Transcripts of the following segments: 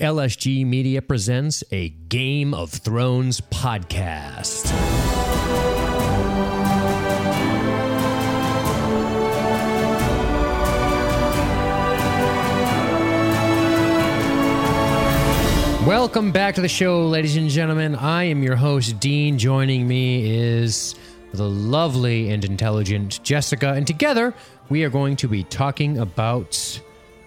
LSG Media presents a Game of Thrones podcast. Welcome back to the show, ladies and gentlemen. I am your host, Dean. Joining me is the lovely and intelligent Jessica, and together we are going to be talking about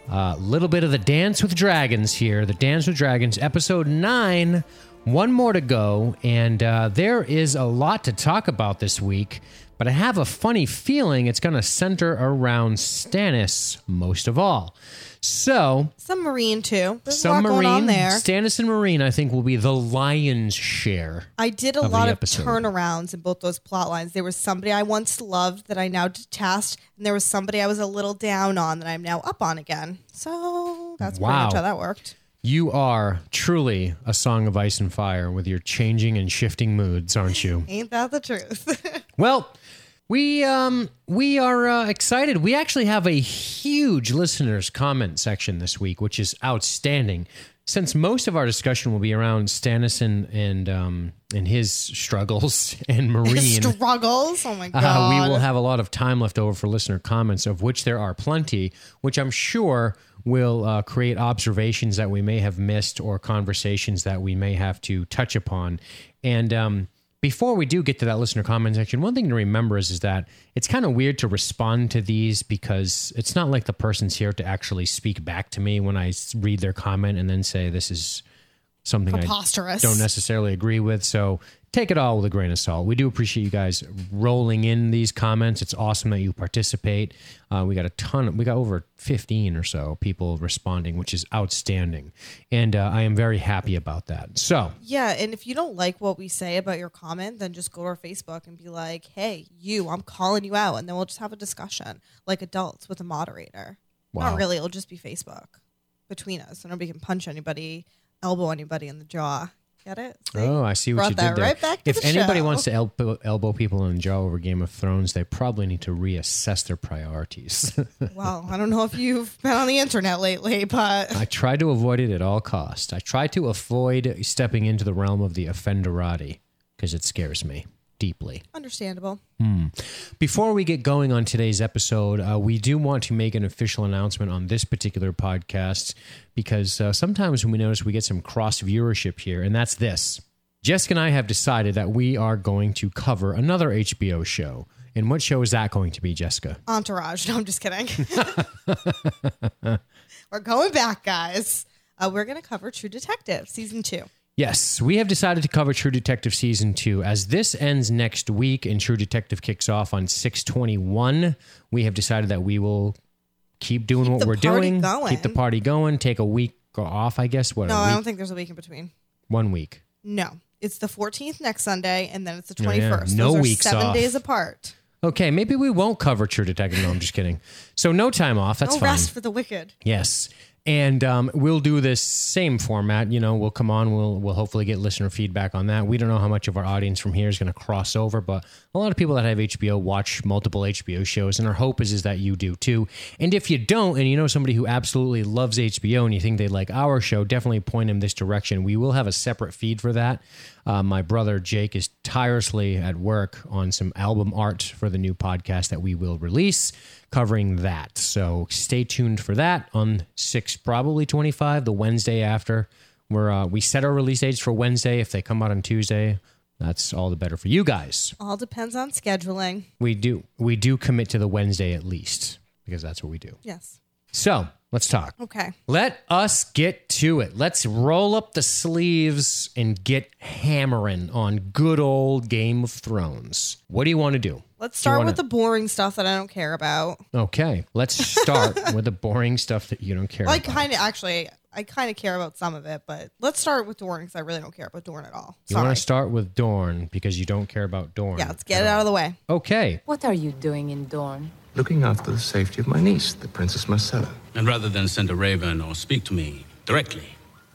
a little bit of the Dance with Dragons here. The Dance with Dragons, episode nine. One more to go, and uh, there is a lot to talk about this week. But I have a funny feeling it's going to center around Stannis most of all. So, Some Meereen too. There's some a lot Meereen, going on there. Stannis and Meereen, I think, will be the lion's share. I did a of lot of episode. turnarounds in both those plot lines. There was somebody I once loved that I now detest, and there was somebody I was a little down on that I'm now up on again. So that's pretty much how that worked. You are truly a song of ice and fire with your changing and shifting moods, aren't you? Ain't that the truth? Well, we um we are uh, excited. We actually have a huge listeners comment section this week, which is outstanding. Since most of our discussion will be around Stannis and and um and his struggles and Meereen, Struggles. Oh my god. uh, we will have a lot of time left over for listener comments, of which there are plenty, which I'm sure will uh, create observations that we may have missed or conversations that we may have to touch upon. And um, before we do get to that listener comment section, one thing to remember is, is that it's kind of weird to respond to these because it's not like the person's here to actually speak back to me when I read their comment and then say this is something I don't necessarily agree with. So take it all with a grain of salt. We do appreciate you guys rolling in these comments. It's awesome that you participate. Uh, we got a ton. Of, We got over fifteen or so people responding, which is outstanding, and uh, I am very happy about that. So Yeah, and if you don't like what we say about your comment, then just go to our Facebook and be like, "Hey, you, I'm calling you out," and then we'll just have a discussion like adults with a moderator. Wow. Not really; it'll just be Facebook between us, so nobody can punch anybody, elbow anybody in the jaw. Get it? See? Oh, I see what Brought you that did there. right back to if the anybody show. wants to elbow, elbow people in the jaw over Game of Thrones, they probably need to reassess their priorities. Well, I don't know if you've been on the internet lately, but I try to avoid it at all costs. I try to avoid stepping into the realm of the offenderati because it scares me deeply. understandable. Before we get going on today's episode, uh, we do want to make an official announcement on this particular podcast because uh, sometimes when we notice we get some cross viewership here, and that's this. Jessica and I have decided that we are going to cover another HBO show. And what show is that going to be, Jessica? Entourage. No, I'm just kidding. we're going back, guys. Uh, we're going to cover True Detective season two. Yes, we have decided to cover True Detective season two. As this ends next week and True Detective kicks off on six twenty one, we have decided that we will keep doing what the we're party doing, going. keep the party going, take a week off. I guess what No, I don't think there's a week in between. one week. No, it's the 14th next Sunday, and then it's the Oh, 21st. yeah. Those No are weeks seven off. days apart. Okay, maybe we won't cover True Detective. No, I'm just kidding. So no time off. That's no fine. rest for the wicked. Yes. And um, we'll do this same format. You know, we'll come on. We'll we'll hopefully get listener feedback on that. We don't know how much of our audience from here is going to cross over, but a lot of people that have HBO watch multiple HBO shows, and our hope is is that you do too. And if you don't, and you know somebody who absolutely loves HBO and you think they like our show, definitely point them this direction. We will have a separate feed for that. Uh, my brother Jake is tirelessly at work on some album art for the new podcast that we will release covering that. So stay tuned for that on six, probably twenty five, the Wednesday after. Where uh, we set our release dates for Wednesday. If they come out on Tuesday, that's all the better for you guys. All depends on scheduling. We do we do commit to the Wednesday at least because that's what we do. Yes. So let's talk. Okay. Let us get to it. Let's roll up the sleeves and get hammering on good old Game of Thrones. What do you want to do? Let's start wanna- with the boring stuff that I don't care about. Okay, let's start with the boring stuff that you don't care I about. kind of actually, I kind of care about some of it, but let's start with Dorne because I really don't care about Dorne at all. You want to start with Dorne because you don't care about Dorne. yeah, let's get it out of the way. Okay. What are you doing in Dorne? Looking after the safety of my niece, the Princess Myrcella. And rather than send a raven or speak to me directly,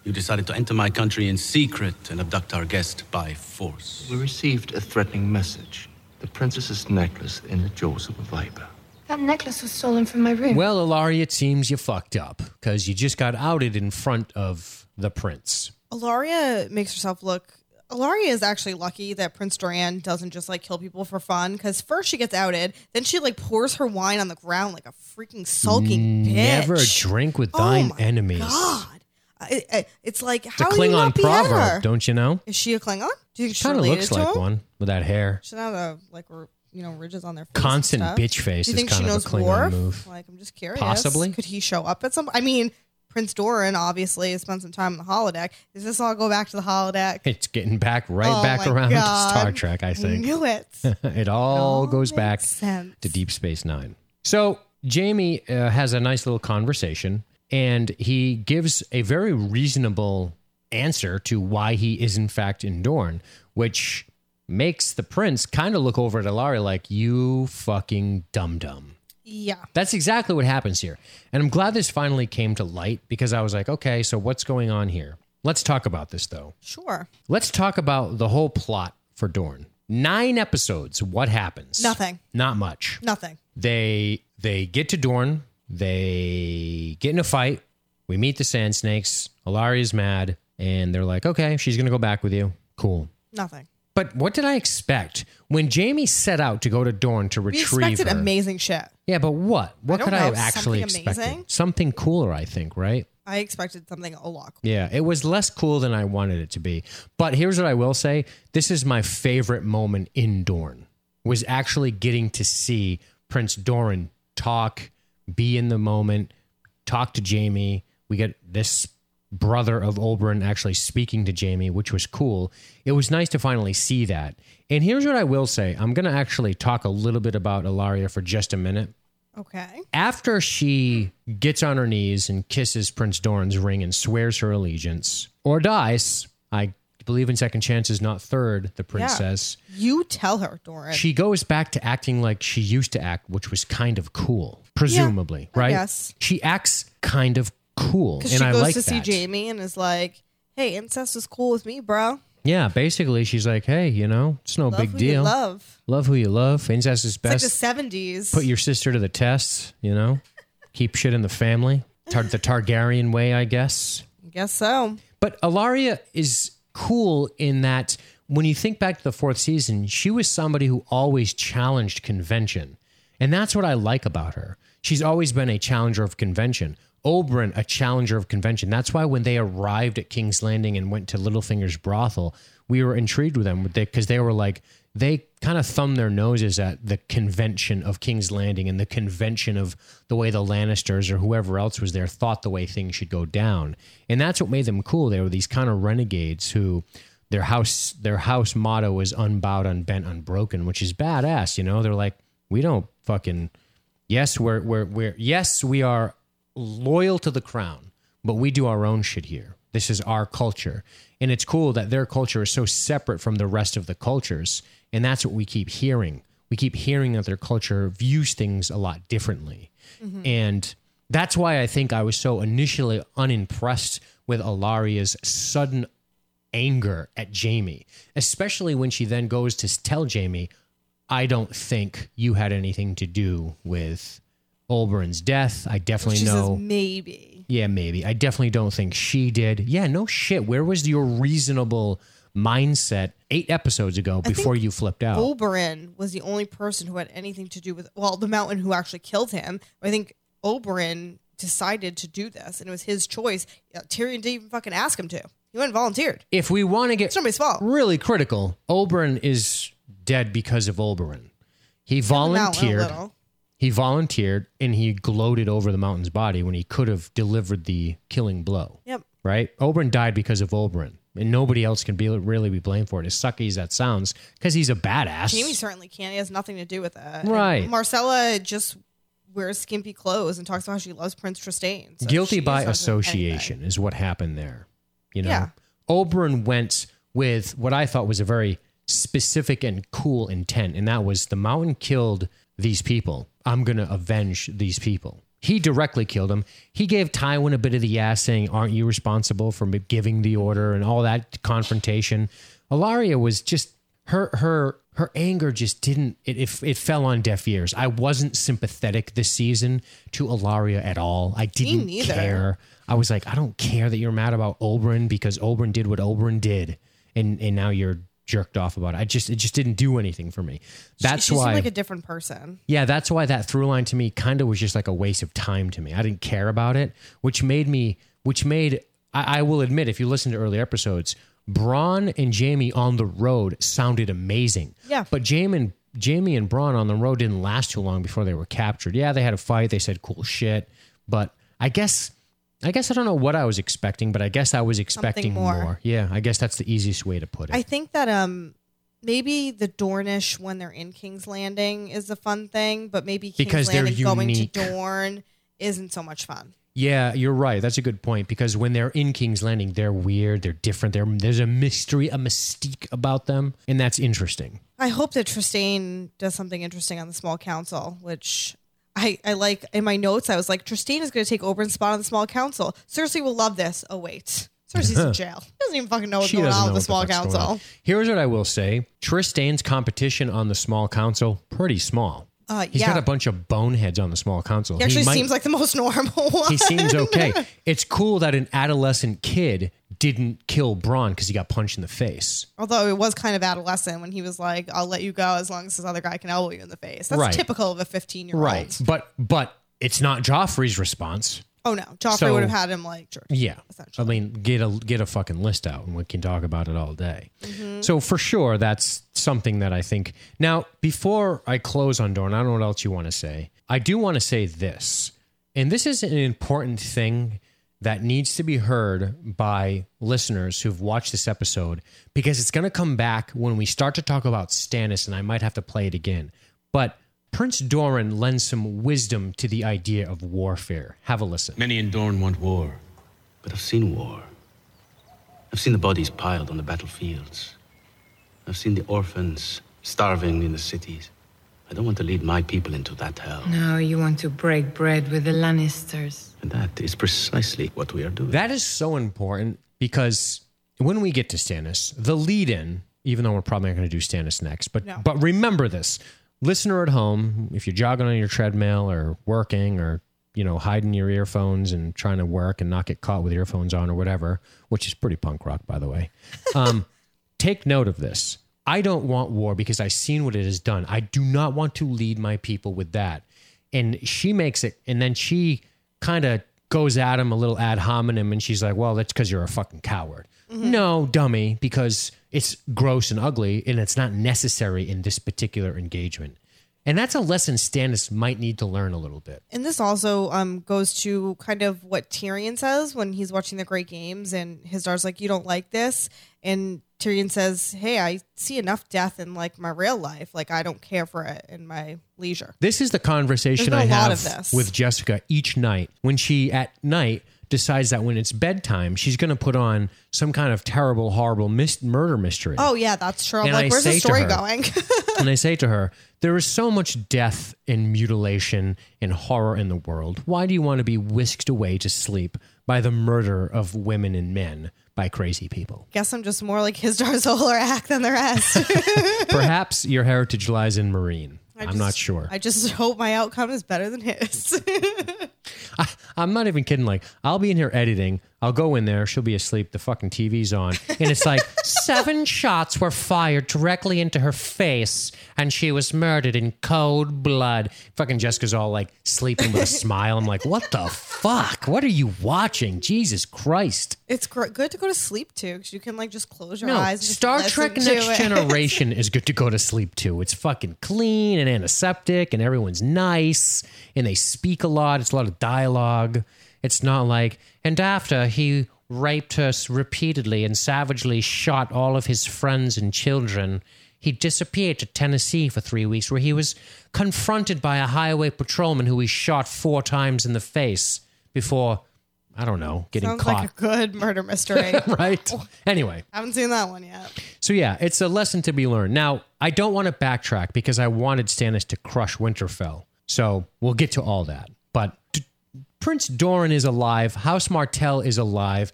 you decided to enter my country in secret and abduct our guest by force. We received a threatening message. The princess's necklace in the jaws of a viper. That necklace was stolen from my room. Well, Ellaria, it seems you fucked up because you just got outed in front of the prince. Ellaria makes herself look. Ellaria is actually lucky that Prince Doran doesn't just like kill people for fun. Because first she gets outed, then she like pours her wine on the ground like a freaking sulking mm, bitch. Never drink with oh thine oh my enemies. God, I, I, it's like It's a how do you Klingon not behead her? proverb, don't you know? Is she a Klingon? Do you think she's Kind of looks like him? one with that hair. She doesn't have a, like you know ridges on their face Constant bitch face Do you is think kind she knows Klingon Worf? move. Like I'm just curious. Possibly. Could he show up at some? I mean, Prince Doran obviously spent some time in the holodeck. Does this all go back to the holodeck? It's getting back right Oh back around God. to Star Trek, I think. knew it. it all goes back sense. to Deep Space Nine. So Jaime uh, has a nice little conversation, and he gives a very reasonable answer to why he is in fact in Dorne, which makes the prince kind of look over at Ellaria like you fucking dum dum. Yeah. That's exactly what happens here. And I'm glad this finally came to light because I was like, okay, so what's going on here? Let's talk about this though. Sure. Let's talk about the whole plot for Dorne. Nine episodes. What happens? Nothing. Not much. Nothing. They they get to Dorne. They get in a fight. We meet the Sand Snakes. Ellaria's mad, and they're like, "Okay, she's gonna go back with you. Cool." Nothing. But what did I expect when Jaime set out to go to Dorne to We retrieve expected her? amazing shit. yeah, but what? What don't could I know, have actually something expected? amazing? Something cooler, I think. Right? I expected something a lot. cooler. Yeah, it was less cool than I wanted it to be. But here's what I will say: this is my favorite moment in Dorne. Was actually getting to see Prince Doran talk, be in the moment, talk to Jaime. We get this brother of Oberyn actually speaking to Jaime, which was cool. It was nice to finally see that. And here's what I will say: I'm going to actually talk a little bit about Ellaria for just a minute Okay. after she gets on her knees and kisses Prince Doran's ring and swears her allegiance, or dies, I believe in second chances, not third, the princess. Yeah. You tell her, Doran. she goes back to acting like she used to act, which was kind of cool, presumably, I right? Yes. She acts kind of cool. Because And she I goes like to see that. Jaime and is like, "Hey, incest is cool with me, bro. Yeah, basically, she's like, hey, you know, it's no Love big who deal. You love. Love who you love. Incest is It's like best. the seventies. Put your sister to the test, you know? Keep shit in the family. Tar- the Targaryen way, I guess. I guess so. But Ellaria is cool in that when you think back to the fourth season, she was somebody who always challenged convention. And that's what I like about her. She's always been a challenger of convention. Oberyn, a challenger of convention. That's why when they arrived at King's Landing and went to Littlefinger's brothel, we were intrigued with them because they were like, they kind of thumbed their noses at the convention of King's Landing and the convention of the way the Lannisters or whoever else was there thought the way things should go down. And that's what made them cool. They were these kind of renegades who their house their house motto was unbowed, unbent, unbroken, which is badass, you know? They're like, we don't fucking yes, we're we're we're yes, we are loyal to the crown, but we do our own shit here. This is our culture. And it's cool that their culture is so separate from the rest of the cultures. And that's what we keep hearing. We keep hearing that their culture views things a lot differently. Mm-hmm. And that's why I think I was so initially unimpressed with Ellaria's sudden anger at Jaime, especially when she then goes to tell Jaime, I don't think you had anything to do with Oberyn's death. I definitely She know. says maybe. Yeah, maybe. I definitely don't think she did. Yeah, no shit. Where was your reasonable mindset eight episodes ago before think you flipped out? Oberyn was the only person who had anything to do with well, the mountain who actually killed him. I think Oberyn decided to do this, and it was his choice. Yeah, Tyrion didn't even fucking ask him to. He went and volunteered. if we want to get It's nobody's fault. really critical, Oberyn is dead because of Oberyn. He volunteered. He volunteered and he gloated over the mountain's body when he could have delivered the killing blow. Yep. Right? Oberyn died because of Oberyn. And nobody else can be really be blamed for it. As sucky as that sounds, because he's a badass. Jaime certainly can't. He has nothing to do with it. And Right. Myrcella just wears skimpy clothes and talks about how she loves Prince Trystane. So Guilty by association is what happened there. You know, Yeah. Oberyn went with what I thought was a very specific and cool intent, and that was the mountain killed these people. I'm going to avenge these people. He directly killed him. He gave Tywin a bit of the ass, saying, "Aren't you responsible for giving the order?" and all that confrontation. Ellaria was just her her her anger just didn't it, it it fell on deaf ears. I wasn't sympathetic this season to Ellaria at all. I didn't care. I was like, I don't care that you're mad about Oberyn because Oberyn did what Oberyn did, and and now you're jerked off about it. I just it just didn't do anything for me. That's she why. seemed like a different person. Yeah, that's why that through line to me kind of was just like a waste of time to me. I didn't care about it, which made me, which made, I, I will admit, if you listen to early episodes, Bronn and Jaime on the road sounded amazing. Yeah. But Jaime and, Jaime and Bronn on the road didn't last too long before they were captured. Yeah, they had a fight. They said cool shit. But I guess, I guess I don't know what I was expecting, but I guess I was expecting more. more. Yeah, I guess that's the easiest way to put it. I think that um maybe the Dornish when they're in King's Landing is a fun thing, but maybe King's Because they're Landing going to Dorne isn't so much fun. Yeah, you're right. That's a good point because when they're in King's Landing, they're weird, they're different. They're, there's a mystery, a mystique about them, and that's interesting. I hope that Trystane does something interesting on the small council, which I, I like in my notes. I was like, Trystane is going to take Oberyn's spot on the small council. Cersei will love this. Oh wait, Cersei's in jail. She doesn't even fucking know what's She going on with the small the fuck's going on. council. Here's what I will say: Trystane's competition on the small council pretty small. Uh, He's yeah, got a bunch of boneheads on the small console. he actually might- seems like the most normal one. he seems okay. It's cool that an adolescent kid didn't kill Bronn because he got punched in the face. Although it was kind of adolescent when he was like, "I'll let you go as long as this other guy can elbow you in the face." That's Right. typical of a fifteen-year-old. Right, But but it's not Joffrey's response. Oh no, Joffrey So- would have had him like. Yeah. I Essentially. mean, get a get a fucking list out and we can talk about it all day. Mm-hmm. So for sure that's something that I think Now, before I close on Dorne, I don't know what else you want to say. I do want to say this. And this is an important thing that needs to be heard by listeners who've watched this episode because it's going to come back when we start to talk about Stannis and I might have to play it again. But Prince Doran lends some wisdom to the idea of warfare. Have a listen. Many in Dorne want war, but I've seen war. I've seen the bodies piled on the battlefields. I've seen the orphans starving in the cities. I don't want to lead my people into that hell. No, you want to break bread with the Lannisters. And that is precisely what we are doing. That is so important because when we get to Stannis, the lead in, even though we're probably not going to do Stannis next, but No. but remember this. Listener at home, if you're jogging on your treadmill or working or you know hiding your earphones and trying to work and not get caught with earphones on or whatever, which is pretty punk rock by the way. Um, take note of this. I don't want war because I've seen what it has done. I do not want to lead my people with that. And she makes it, and then she kind of goes at him a little ad hominem, and she's like, "Well, that's because you're a fucking coward." No, dummy, because it's gross and ugly, and it's not necessary in this particular engagement. And that's a lesson Stannis might need to learn a little bit. And this also um, goes to kind of what Tyrion says when he's watching the Great Games, and Hizdahr's like, "You don't like this," and Tyrion says, "Hey, I see enough death in like my real life. Like I don't care for it in my leisure." This is the conversation I been a lot have with Jessica each night when she at night decides that when it's bedtime, she's going to put on some kind of terrible, horrible mis- murder mystery. Oh yeah, that's true. I'm And like, I "Where's the say to story her- going?" and I say to her, There is so much death and mutilation and horror in the world. Why do you want to be whisked away to sleep by the murder of women and men by crazy people? Guess I'm just more like Hizdahr zo Loraq than the rest. Perhaps your heritage lies in Meereen. I I'm just- not sure. I just hope my outcome is better than his. I'm not even kidding. Like, I'll be in here editing. I'll go in there. She'll be asleep. The fucking TV's on. And it's like seven shots were fired directly into her face, and she was murdered in cold blood. Fucking Jessica's all like sleeping with a smile. I'm like, what the fuck? What are you watching? Jesus Christ. it's gr- good to go to sleep too, because you can like just close your No, eyes. And just Star listen Trek to Next it. Generation is good to go to sleep to. It's fucking clean and antiseptic, and everyone's nice, and they speak a lot. It's a lot of dialogue. It's not like, and after he raped us repeatedly and savagely shot all of his friends and children, he disappeared to Tennessee for three weeks, where he was confronted by a highway patrolman who he shot four times in the face before, I don't know, getting Sounds caught. like a good murder mystery. right? Oh. Anyway. I Haven't seen that one yet. So yeah, it's a lesson to be learned. Now, I don't want to backtrack because I wanted Stannis to crush Winterfell. So we'll get to all that. But Prince Doran is alive. House Martell is alive.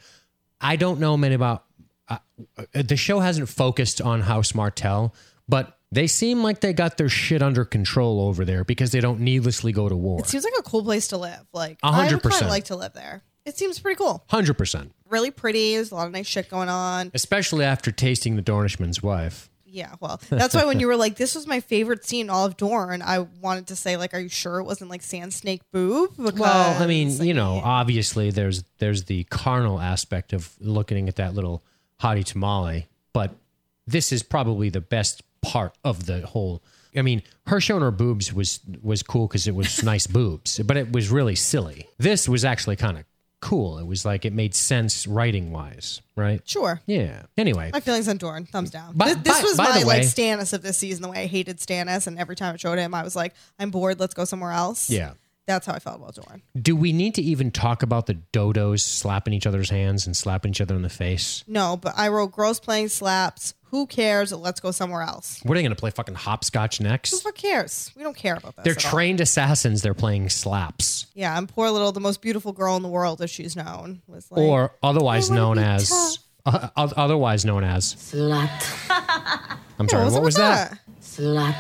I don't know many about uh, the show hasn't focused on House Martell, but they seem like they got their shit under control over there because they don't needlessly go to war. It seems like a cool place to live. Like A I hundred would kind of like to live there. It seems pretty cool. Hundred percent, Really pretty. There's a lot of nice shit going on. especially after tasting the Dornishman's wife. Yeah, well, that's why when you were like, "This was my favorite scene all of Dorne," I wanted to say, like, "Are you sure it wasn't like Sand Snake Boob?" Because, Well, I mean, you know, like, obviously there's there's the carnal aspect of looking at that little hottie tamale, but this is probably the best part of the whole. I mean, her showing her boobs was was cool because it was nice boobs, but it was really silly. This was actually kind of cool. It was like it made sense writing wise, right? sure. Yeah. Anyway, My feelings on Dorne, thumbs down. By- this this by- was by my the like way- Stannis of this season. The way I hated Stannis, and every time it showed him, I was like, "I'm bored. Let's go somewhere else." yeah. That's how I felt about Dorne. Do we need to even talk about the dodos slapping each other's hands and slapping each other in the face? No, but I wrote girls playing slaps. Who cares? Let's go somewhere else. What are they going to play fucking hopscotch next? the fuck cares? We don't care about this. They're at all. trained assassins. They're playing slaps, Yeah, and poor little, the most beautiful girl in the world, as she's known, was like, or otherwise known as, uh, otherwise known as. Slut. I'm sorry. "What What was that? Slut.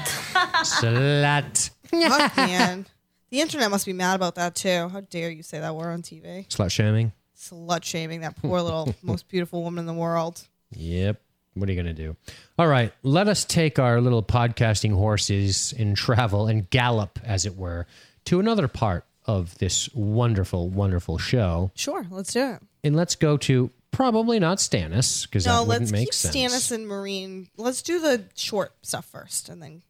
Slut. Fuck, man. The internet must be mad about that too. How dare you say that word on TV? Slut shaming. Slut shaming that poor little, most beautiful woman in the world. Yep. What are you going to do? All right. Let us take our little podcasting horses and travel and gallop, as it were, to another part of this wonderful, wonderful show. Sure, let's do it. And let's go to probably not Stannis, because No, that wouldn't let's make keep sense. Stannis and Meereen. Let's do the short stuff first, and then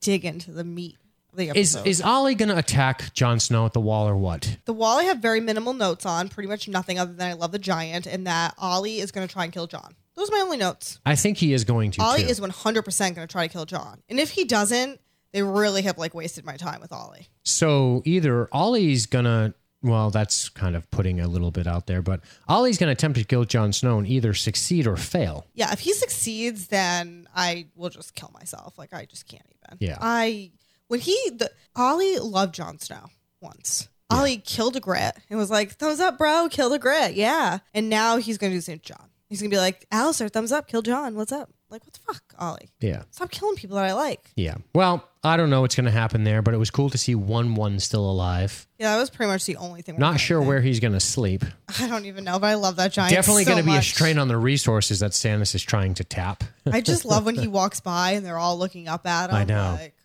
dig into the meat the Is episode. is Olly going to attack Jon Snow at the wall or what? the wall I have very minimal notes on, pretty much nothing other than I love the giant, and that Olly is going to try and kill Jon. Those are my only notes. I think he is going to. Olly too. is 100% going to try to kill Jon. And if he doesn't, they really have like wasted my time with Olly. So either Olly's gonna, well, that's kind of putting a little bit out there, but Olly's gonna attempt to kill Jon Snow and either succeed or fail. Yeah, if he succeeds, then I will just kill myself. Like I just can't even. Yeah. I when he the Olly loved Jon Snow once. Olly killed Ygritte and was like, "Thumbs up, bro! Kill the grit, yeah." And now he's gonna do the same to Jon. He's gonna be like, "Alliser, thumbs up, kill Jon. What's up?" Like, what the fuck, Olly? Yeah. Stop killing people that I like. Yeah. Well, I don't know what's gonna happen there, but it was cool to see one one still alive. Yeah, that was pretty much the only thing. Not sure where he's gonna sleep. I don't even know, but I love that giant. Definitely so gonna be a much. strain on the resources that Stannis is trying to tap. I just love when he walks by and they're all looking up at him. I know. Like,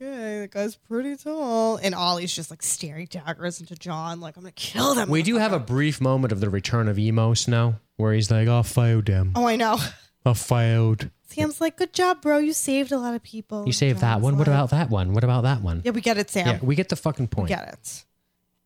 okay, that guy's pretty tall. And Olly's just like staring daggers into Jon, like, I'm going to kill them. We do have a brief moment of the return of Emo Snow where he's like, I failed them. Oh, I know. I failed. Sam's like, good job, bro. You saved a lot of people. You saved that Jon's one. What like, about that one? What about that one? Yeah, we get it, Sam. Yeah, we get the fucking we point. get it.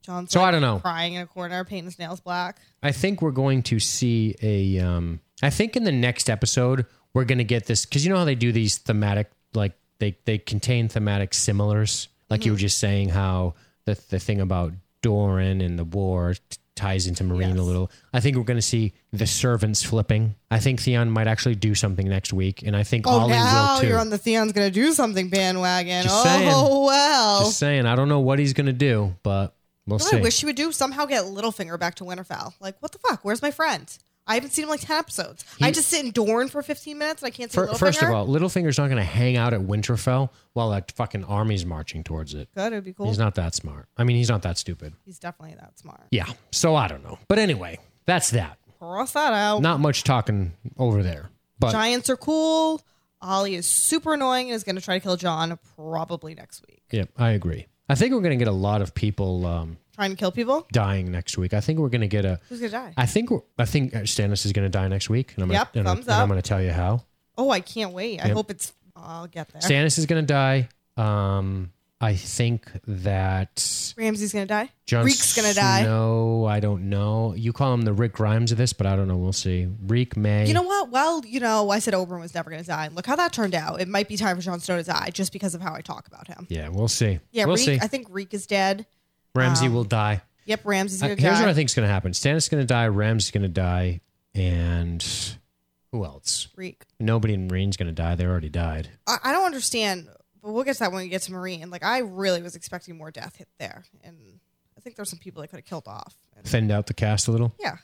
Jon's So like, I don't know. crying in a corner, painting his nails black. I think we're going to see a. Um, I think in the next episode we're going to get this because you know how they do these thematic, like they they contain thematic similars. Like you were mm-hmm. just saying, how the the thing about Doran and the war t- ties into Meereen a little. I think we're going to see the servants flipping. I think Theon might actually do something next week, and I think Oh, Olly now will too. you're on the Theon's going to do something bandwagon. Just oh, saying. well. Just saying, I don't know what he's going to do, but we'll You know see. I wish he would do somehow get Littlefinger back to Winterfell. Like, what the fuck? Where's my friend? I haven't seen him like ten episodes. I just sit in Dorne for fifteen minutes and I can't see Littlefinger. First of all, Littlefinger's not going to hang out at Winterfell while that fucking army's marching towards it. good, it'd be cool. He's not that smart. I mean, he's not that stupid. He's definitely that smart. Yeah. So I don't know. But anyway, that's that. Cross that out. Not much talking over there. But Giants are cool. Olly is super annoying and is going to try to kill Jon probably next week. yeah, I agree. I think we're going to get a lot of people um, Trying to kill people. dying next week. I think we're going to get a. Who's going to die? I think we're, I think Stannis is going to die next week, and I'm gonna, Yep, and, I'm- thumbs and I'm up. to tell you how. oh, I can't wait. I Yep. hope it's. I'll get there. Stannis is going to die. Um, I think that Ramsay's going to die. Jon Reek's going to die. No, I don't know. You call him the Rick Grimes of this, but I don't know. We'll see. Reek may. You know what? Well, you know, I said Oberyn was never going to die. And look how that turned out. It might be time for Jon Snow to die just because of how I talk about him. Yeah, we'll see. Yeah, we'll Reek. see. I think Reek is dead. Ramsay um, will die. Yep, Ramsay's Uh, going to die. here's what I think is going to happen. Stannis is going to die. Ramsay's going to die, and who else? Reek. Nobody in Meereen's going to die. They already died. I, I don't understand, but we'll get to that when we get to Meereen. Like, I really was expecting more death hit there. And I think there's some people they could have killed off. And Thinned out the cast a little. yeah.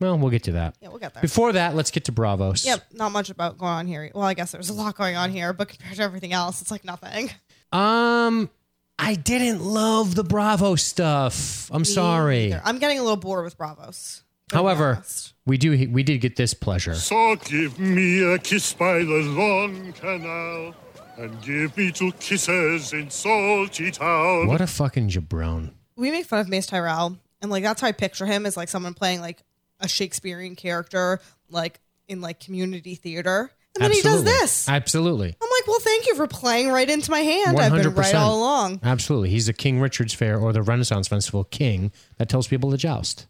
Well, we'll get to that. Yeah, we'll get there. Before that, let's get to Braavos. Yep, not much about going on here. Well, I guess there's a lot going on here, but compared to everything else, it's like nothing. Um, I didn't love the Bravo stuff. I'm sorry. Either. I'm getting a little bored with Braavos. to be However, honest. we do we did get this pleasure. So give me a kiss by the long canal, and give me two kisses in Salty Town. What a fucking jabron. we make fun of Mace Tyrell, and like that's how I picture him as like someone playing like a Shakespearean character, like in like community theater. And then he does this. Absolutely. I'm like, well, thank you for playing right into my hand. I've been right 100%. all along. Absolutely. He's the King Richard's Fair or the Renaissance Festival king that tells people to joust.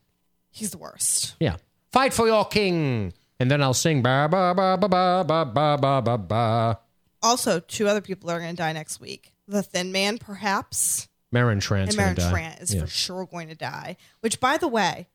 He's the worst. Yeah. Fight for your king. And then I'll sing ba ba ba ba ba ba ba ba ba ba. Also, two other people are going to die next week. The Thin Man, perhaps, Meryn Trant's and gonna Meryn die. Trant is Yeah. for sure going to die. Which, by the way,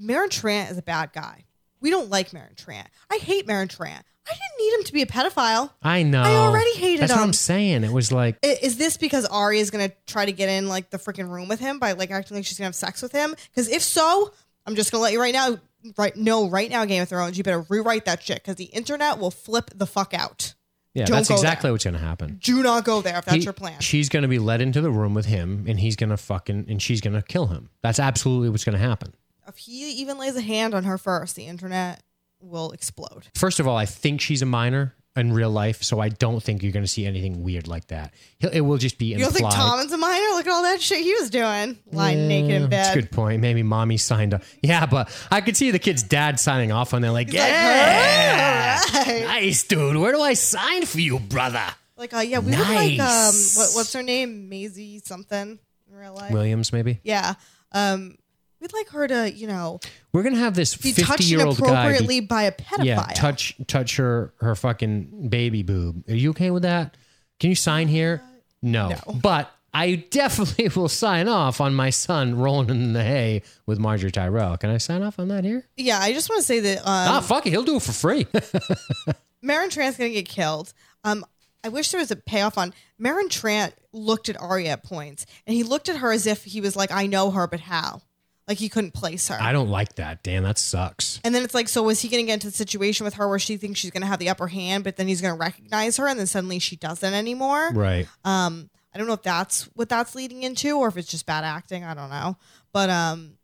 Meryn Trant is a bad guy. We don't like Meryn Trant. I hate Meryn Trant. I didn't need him to be a pedophile. I know. I already hated That's what. I'm saying. It was like I- Is this because Arya is going to try to get in like the freaking room with him by like acting like she's going to have sex with him? Because if so, I'm just going to let you right now, right? No, right now, Game of Thrones, you better rewrite that shit because the internet will flip the fuck out. yeah, Don't that's go exactly there. what's gonna happen. Do not go there if that's He- your plan. She's gonna be led into the room with him, and he's gonna fucking and she's gonna kill him. That's absolutely what's gonna happen. if he even lays a hand on her first, the internet will explode. First of all, I think she's a minor in real life, so I don't think you're gonna see anything weird like that. He'll, it will just be You implied. don't think Tommen's a minor? Look at all that shit he was doing, lying naked in bed. That's a good point. Maybe mommy signed up. Yeah, but I could see the kid's dad signing off and they're like, He's like, yeah, "All right." nice, dude. Where do I sign for you, brother? Like, uh, yeah, we would like, um, what, what's her name? Maisie something in real life. Williams, maybe. Yeah. Um, we'd like her to, you know, We're gonna have this be touched fifty-year-old guy. inappropriately by a pedophile. yeah, touch touch her her fucking baby boob. Are you okay with that? Can you sign here? No, no. but I definitely will sign off on my son rolling in the hay with Margaery Tyrell. Can I sign off on that here? Yeah, I just want to say that um, ah, fuck it, he'll do it for free. Meryn Trant's gonna get killed. Um, I wish there was a payoff on Meryn Trant looked at Arya at points, and he looked at her as if he was like, "I know her, but how?" Like he couldn't place her. I don't like that. Damn, that sucks. and then it's like, so was he going to get into the situation with her where she thinks she's going to have the upper hand, but then he's going to recognize her, and then suddenly she doesn't anymore? Right. Um, I don't know if that's what that's leading into, or if it's just bad acting. I don't know, but um,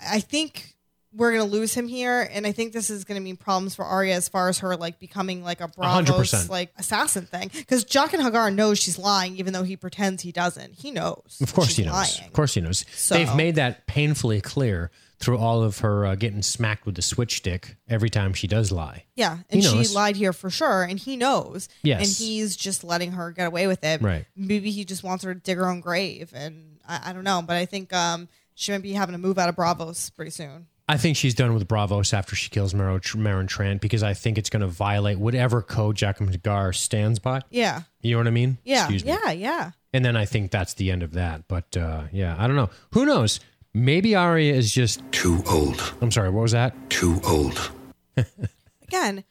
I think we're gonna lose him here, and I think this is gonna mean problems for Arya as far as her like becoming like a Braavos 100%. like assassin thing. Because Jaqen H'ghar knows she's lying, even though he pretends he doesn't. He knows. Of course she's he knows. Lying. Of course he knows. So- They've made that painfully clear through all of her uh, getting smacked with the switch stick every time she does lie. Yeah, He and she knows. lied here for sure, and he knows. Yes. and he's just letting her get away with it. Right. Maybe he just wants her to dig her own grave, and I, I don't know. But I think um, she might be having to move out of Braavos pretty soon. I think she's done with Braavos after she kills Maro, Meryn Trant because I think it's going to violate whatever code Jaqen H'ghar stands by. Yeah, You know what I mean? yeah, Excuse me. yeah, yeah. And then I think that's the end of that. But uh, yeah, I don't know. Who knows? Maybe Arya is just. Too old. I'm sorry. What was that? Too old. Again,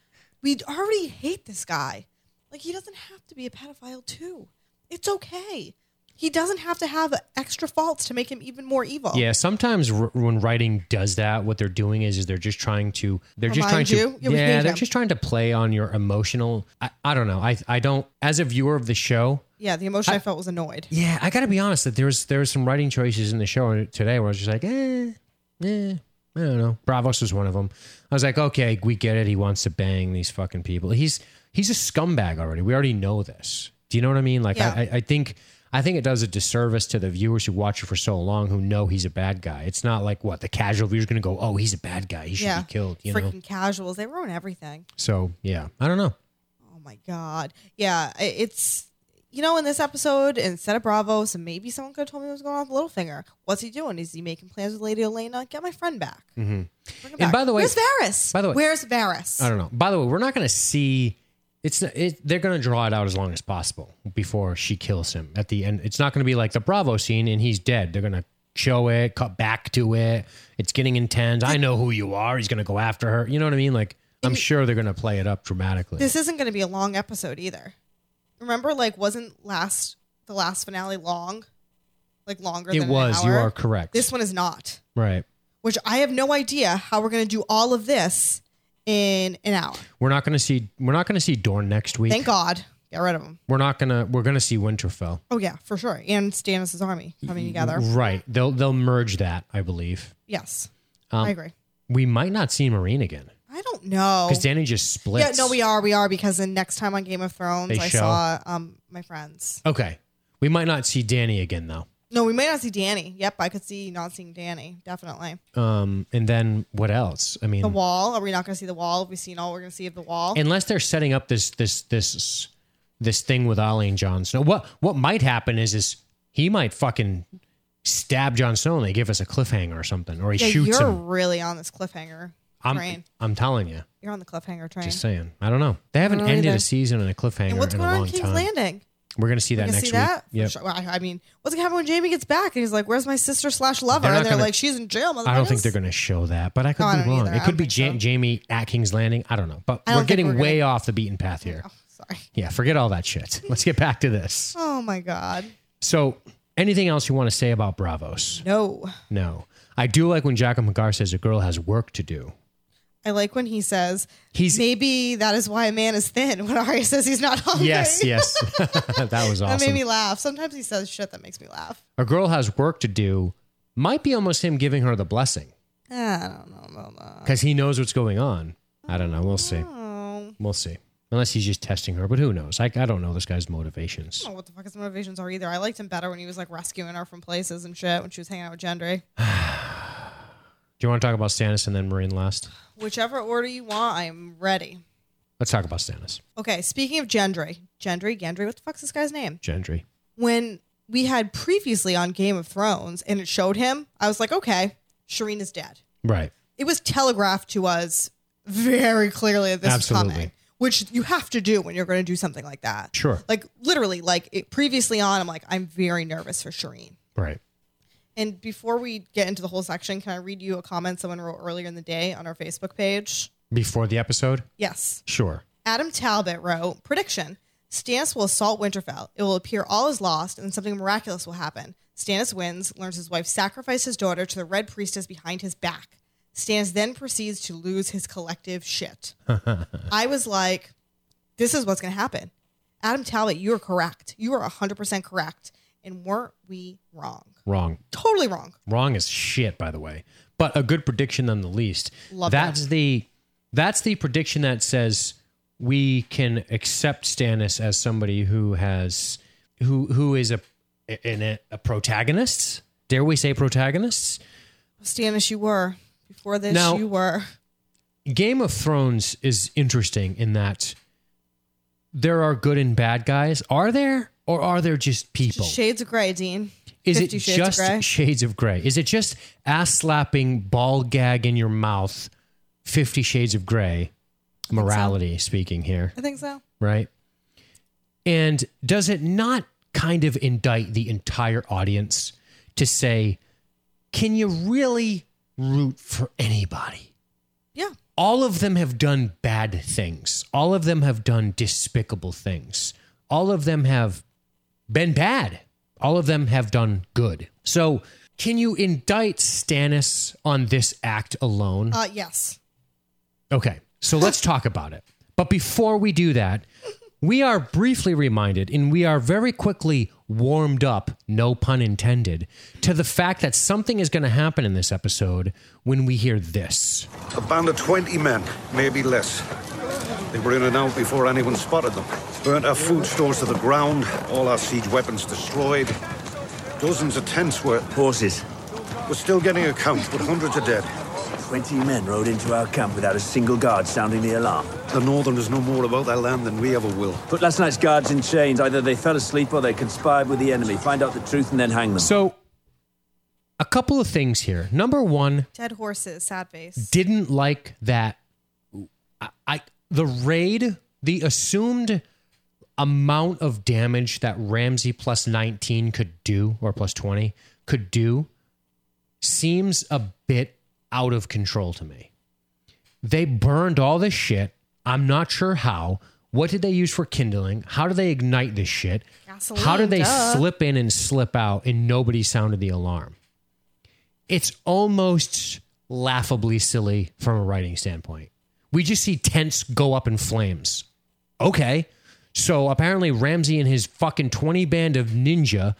we already hate this guy. Like he doesn't have to be a pedophile too. It's okay. He doesn't have to have extra faults to make him even more evil. Yeah, sometimes r- when writing does that, what they're doing is is they're just trying to they're just trying Remind to you? Yeah, yeah they're him. just trying to play on your emotional. I, I don't know. I I don't as a viewer of the show. Yeah, the emotion I, felt was annoyed. Yeah, I got to be honest that there's there was some writing choices in the show today where I was just like, eh, eh, I don't know. Braavos was one of them. I was like, okay, we get it. He wants to bang these fucking people. He's he's a scumbag already. We already know this. Do you know what I mean? Like, Yeah. I, I I think I think it does a disservice to the viewers who watch it for so long who know he's a bad guy. It's not like what the casual viewer's going to go, oh, he's a bad guy. He should Yeah, be killed. You know. freaking casuals. They ruin everything. So yeah, I don't know. Oh my god. Yeah, it's you know in this episode instead of Braavos, and maybe someone could have told me what was going on with Littlefinger. What's he doing? Is he making plans with Lady Olenna? Get my friend back. Mm-hmm. Him And back. by the way- where's Varys? by the way- where's Varys? I don't know. By the way, we're not going to see. It's it, they're going to draw it out as long as possible before she kills him at the end. It's not going to be like the Bravo scene and he's dead. They're going to show it, cut back to it. It's getting intense. I know who you are. He's going to go after her. You know what I mean? Like I'm sure they're going to play it up dramatically. This isn't going to be a long episode either. Remember, like, wasn't last the last finale long? Like longer. it was. You are correct. This one is not. right. which I have no idea how we're going to do all of this in an hour. We're not going to see. We're not going to see Dorne next week. Thank God. Get rid of him. We're not gonna. We're gonna see Winterfell. Oh yeah, for sure. And Stannis' army coming together. Right. They'll they'll merge that. I believe. Yes, Um, I agree. We might not see Meereen again I don't know. because Dany just splits. Yeah, no, we are, we are because the next time on Game of Thrones, They I show. saw um my friends. Okay. We might not see Dany again though. No, we may not see Dany. Yep, I could see not seeing Dany. Definitely. Um, and then what else? I mean, The wall. Are we not going to see the wall? Have we seen all we're going to see of the wall? unless they're setting up this this this this thing with Olly and Jon Snow. What what might happen is is he might fucking stab Jon Snow and they give us a cliffhanger or something, or he yeah, shoots you're him. really on this cliffhanger I'm train. I'm telling you, You're on the cliffhanger train. just saying. I don't know. They haven't don't know ended either. a season on a cliffhanger and what's in going a on long in King's time. Landing? We're gonna see that can next see week. that? For Yep. sure. Well, I I mean, what's gonna happen when Jaime gets back and he's like, "Where's my sister slash lover?" They're not and they're gonna- like, "She's in jail." I don't think they're going to show that, but I could No, I be don't wrong. either. It could don't be think ja- so. Jaime at King's Landing. I don't know, but I we're think getting we're gonna- way off the beaten path here. Oh, sorry. Yeah, forget all that shit. Let's get back to this. Oh my god. So, anything else you want to say about Braavos? No. No. I do like when Jaqen H'ghar says a girl has work to do. I like when he says, He's- maybe that is why a man is thin." When Arya says he's not hungry. Yes, yes. that was awesome. That made me laugh. Sometimes he says shit that makes me laugh. A girl has work to do might be almost him giving her the blessing I don't know because he knows what's going on. I don't know. We'll see. Oh, We'll see. Unless he's just testing her, but who knows? I, I don't know this guy's motivations. I don't know what the fuck his motivations are either. I liked him better when he was like rescuing her from places and shit when she was hanging out with Gendry. Do you want to talk about Stannis and then Meereen last? Whichever order you want, I'm ready. Let's talk about Stannis. Okay, speaking of Gendry, Gendry, Gendry, what the fuck's this guy's name? Gendry. When we had previously on Game of Thrones and it showed him, I was like, okay, Shireen is dead. Right. It was telegraphed to us very clearly that this Absolutely. was coming, which you have to do when you're going to do something like that. Sure. Like literally, like it, previously on, I'm like, I'm very nervous for Shireen. Right. And before we get into the whole section, can I read you a comment someone wrote earlier in the day on our Facebook page? Before the episode? Yes. Sure. Adam Talbot wrote Prediction Stannis will assault Winterfell. It will appear all is lost and something miraculous will happen. Stannis wins, learns his wife sacrificed his daughter to the Red Priestess behind his back. Stannis then proceeds to lose his collective shit. I was like, this is what's going to happen. Adam Talbot, you are correct. You are 100% correct. And weren't we wrong? Wrong. Totally wrong. Wrong as shit, by the way. But a good prediction none the least. Love that's the that's the prediction that says we can accept Stannis as somebody who has who who is a in a, a protagonist. Dare we say protagonist? Stannis, you were. Before this, Now- you were. Game of Thrones is interesting in that there are good and bad guys. Are there? Or are there just people? Shades of Grey, Dean. Is it Shades of just Grey. shades of gray? Is it just ass slapping, ball gag in your mouth, Fifty Shades of Gray? Morality speaking here, I think so. right? And does it not kind of indict the entire audience to say, can you really root for anybody? Yeah. all of them have done bad things. All of them have done despicable things. All of them have been bad. All of them have done good. So, can you indict Stannis on this act alone? Uh, yes. Okay, so let's talk about it. But before we do that, we are briefly reminded and we are very quickly warmed up, no pun intended, to the fact that something is going to happen in this episode when we hear this. A band of 20 men, maybe less. They were in and out before anyone spotted them. Burnt our food stores to the ground, all our siege weapons destroyed. Dozens of tents were. Horses. We're still getting a count, but hundreds are dead. Twenty men rode into our camp without a single guard sounding the alarm. The Northerners know more about their land than we ever will. Put last night's guards in chains. Either they fell asleep or they conspired with the enemy. Find out the truth and then hang them. So, a couple of things here. Number one, Dead horses, sad face. didn't like that. I, I the raid, the assumed amount of damage that Ramsay plus 19 could do, or plus 20 could do, seems a bit out of control to me. They burned all this shit. I'm not sure how. What did they use for kindling? How do they ignite this shit? Gasoline, how do they duh. slip in and slip out and nobody sounded the alarm? It's almost laughably silly from a writing standpoint. We just see tents go up in flames. Okay. So apparently Ramsay and his fucking 20 band of ninja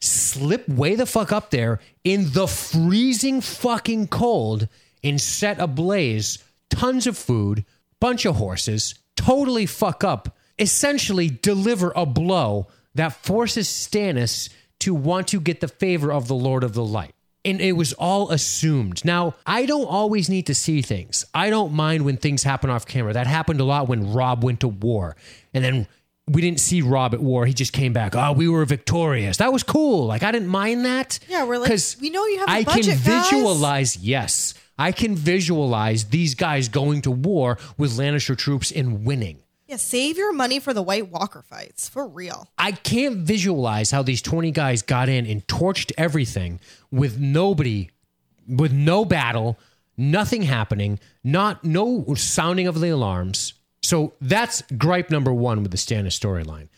slip way the fuck up there in the freezing fucking cold and set ablaze tons of food, bunch of horses, totally fuck up, essentially deliver a blow that forces Stannis to want to get the favor of the Lord of the Light. And it was all assumed. Now, I don't always need to see things. I don't mind when things happen off camera. That happened a lot when Robb went to war. And then we didn't see Robb at war. He just came back. Oh, we were victorious. That was cool. Like I didn't mind that. Yeah, we're like, we know you have a I budget, can guys. visualize. Yes, I can visualize these guys going to war with Lannister troops and winning. Yeah, save your money for the White Walker fights for real. I can't visualize how these 20 guys got in and torched everything with nobody, with no battle, nothing happening, not no sounding of the alarms. So that's gripe number one with the Stannis storyline.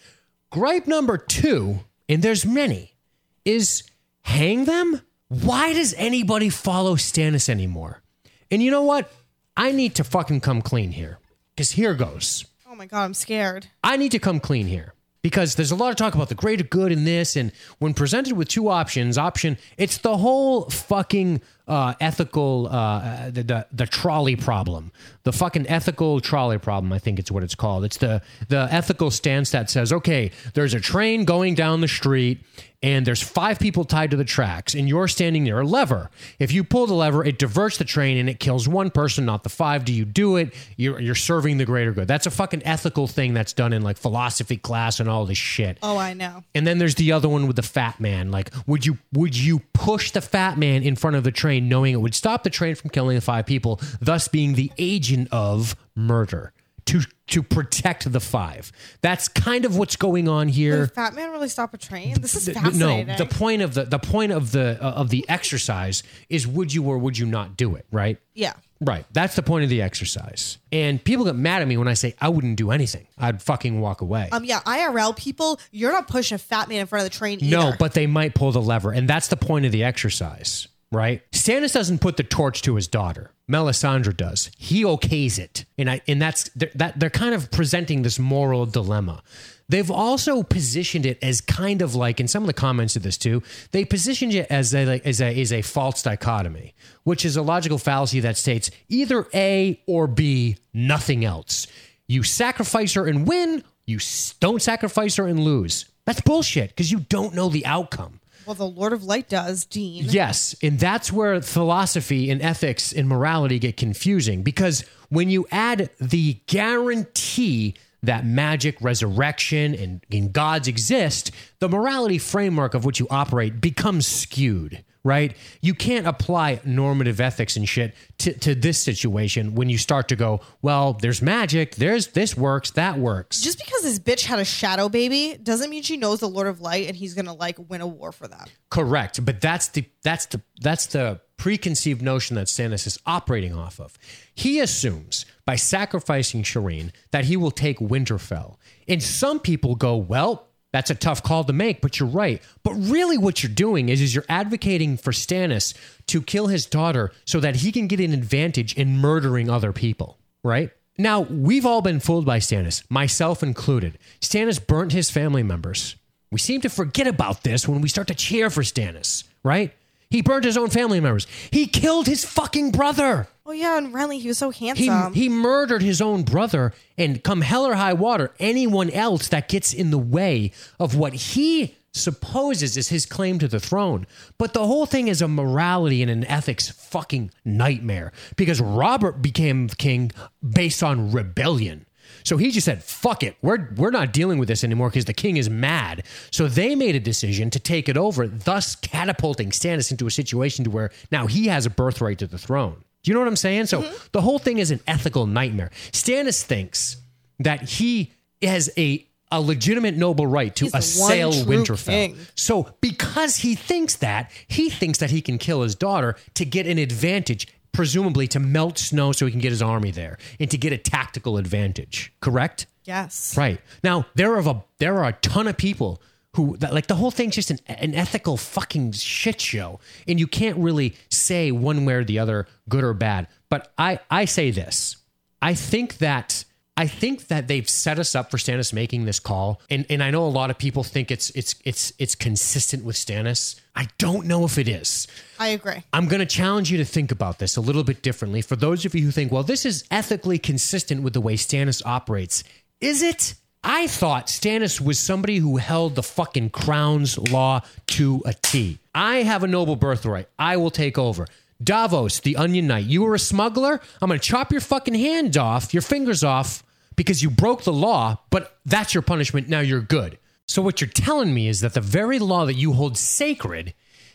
Gripe number two, and there's many, is hang them? Why does anybody follow Stannis anymore? And you know what? I need to fucking come clean here. Because here goes. My god, I'm scared. I need to come clean here because there's a lot of talk about the greater good in this. And when presented with two options, option, it's the whole fucking uh, ethical, uh, the, the, the trolley problem, the fucking ethical trolley problem. I think it's what it's called. It's the, the ethical stance that says, okay, there's a train going down the street and there's five people tied to the tracks and you're standing near a lever. If you pull the lever, it diverts the train and it kills one person, not the five. Do you do it? You're, you're serving the greater good. That's a fucking ethical thing that's done in like philosophy class and all this shit. Oh, I know. And then there's the other one with the fat man. Like, would you would you push the fat man in front of the train, knowing it would stop the train from killing the five people, thus being the agent of murder to to protect the five? That's kind of what's going on here. Did Fat Man really stop a train? This is fascinating. No, the point of the the point of the uh, of the exercise is would you or would you not do it, right? yeah. Right. That's the point of the exercise. And people get mad at me when I say I wouldn't do anything. I'd fucking walk away. Um. Yeah. IRL people, you're not pushing a Fat Man in front of the train. no, but they might pull the lever, and that's the point of the exercise, right? Stannis doesn't put the torch to his daughter. Melisandre does. He okays it, and I and that's they're, that they're kind of presenting this moral dilemma. They've also positioned it as kind of like in some of the comments of this too. They positioned it as a as a as a false dichotomy, which is a logical fallacy that states either A or B, nothing else. You sacrifice her and win. You don't sacrifice her and lose. That's bullshit because you don't know the outcome. Well, the Lord of Light does, Dean. Yes, and that's where philosophy and ethics and morality get confusing because when you add the guarantee that magic, resurrection, and, and gods exist, the morality framework of which you operate becomes skewed, right? You can't apply normative ethics and shit to, to this situation when you start to go, well, there's magic, there's this works, that works. Just because this bitch had a shadow baby doesn't mean she knows the Lord of Light and he's gonna like win a war for them. Correct, but that's the that's the that's the preconceived notion that Stannis is operating off of. He assumes by sacrificing Shireen that he will take Winterfell. And some people go, well, that's a tough call to make, but you're right. But really what you're doing is, is you're advocating for Stannis to kill his daughter so that he can get an advantage in murdering other people, right? Now, we've all been fooled by Stannis, myself included. Stannis burnt his family members. We seem to forget about this when we start to cheer for Stannis, right? He burned his own family members. He killed his fucking brother. Oh yeah, and Renly, he was so He, handsome. he murdered his own brother, and come hell or high water, anyone else that gets in the way of what he supposes is his claim to the throne. But the whole thing is a morality and an ethics fucking nightmare because Robert became king based on rebellion. So he just said, "Fuck it, we're we're not dealing with this anymore because the king is mad." So they made a decision to take it over, thus catapulting Stannis into a situation to where now he has a birthright to the throne. Do you know what I'm saying? So mm-hmm. the whole thing is an ethical nightmare. Stannis thinks that he has a a legitimate noble right to He's assail Winterfell. king. So because he thinks that, he thinks that he can kill his daughter to get an advantage, presumably to melt snow so he can get his army there and to get a tactical advantage. Correct? yes. Right. Now, there are a there are a ton of people who that like the whole thing's just an, an ethical fucking shit show and you can't really say one way or the other good or bad but i i say this i think that I think that they've set us up for Stannis making this call, and and I know a lot of people think it's it's it's it's consistent with Stannis. I don't know if it is. I agree. I'm going to challenge you to think about this a little bit differently. For those of you who think, well, this is ethically consistent with the way Stannis operates, is it? I thought Stannis was somebody who held the fucking crown's law to a T. I have a noble birthright. I will take over. Davos, the Onion Knight, you were a smuggler. I'm going to chop your fucking hand off, your fingers off, because you broke the law, but that's your punishment. Now you're good. So, what you're telling me is that the very law that you hold sacred,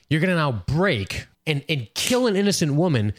you're going to now break and, and kill an innocent woman,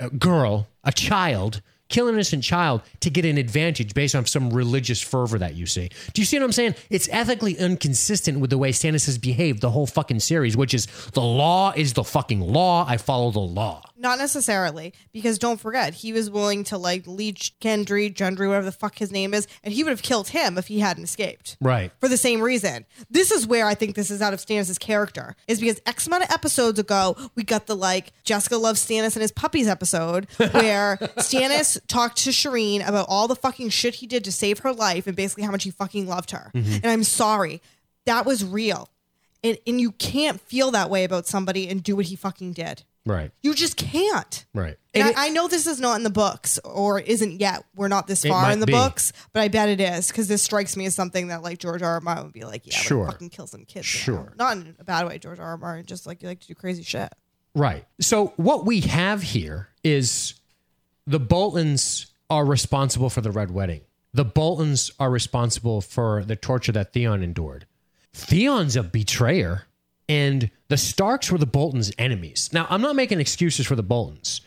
a girl, a child, kill an innocent child to get an advantage based on some religious fervor that you see. Do you see what I'm saying? It's ethically inconsistent with the way Stannis has behaved the whole fucking series, which is the law is the fucking law. I follow the law. Not necessarily, because don't forget, he was willing to like leech Gendry, Gendry, whatever the fuck his name is, and he would have killed him if he hadn't escaped. Right. For the same reason. This is where I think this is out of Stannis' character, is because X amount of episodes ago, we got the like Jessica loves Stannis and his puppies episode, where Stannis talked to Shireen about all the fucking shit he did to save her life and basically how much he fucking loved her. Mm-hmm. And I'm sorry, that was real. And, and you can't feel that way about somebody and do what he fucking did. Right. You just can't. Right. And And I, I know this is not in the books or isn't yet. We're not this far in the be. books, but I bet it is because this strikes me as something that like George R. R. Martin would be like, yeah, Sure. fucking kill some kids. Sure. Not in a bad way, George R. R. Martin, just like you like to do crazy shit. Right. So what we have here is the Boltons are responsible for the Red Wedding. The Boltons are responsible for the torture that Theon endured. Theon's a betrayer, and the Starks were the Boltons' enemies. Now, I'm not making excuses for the Boltons,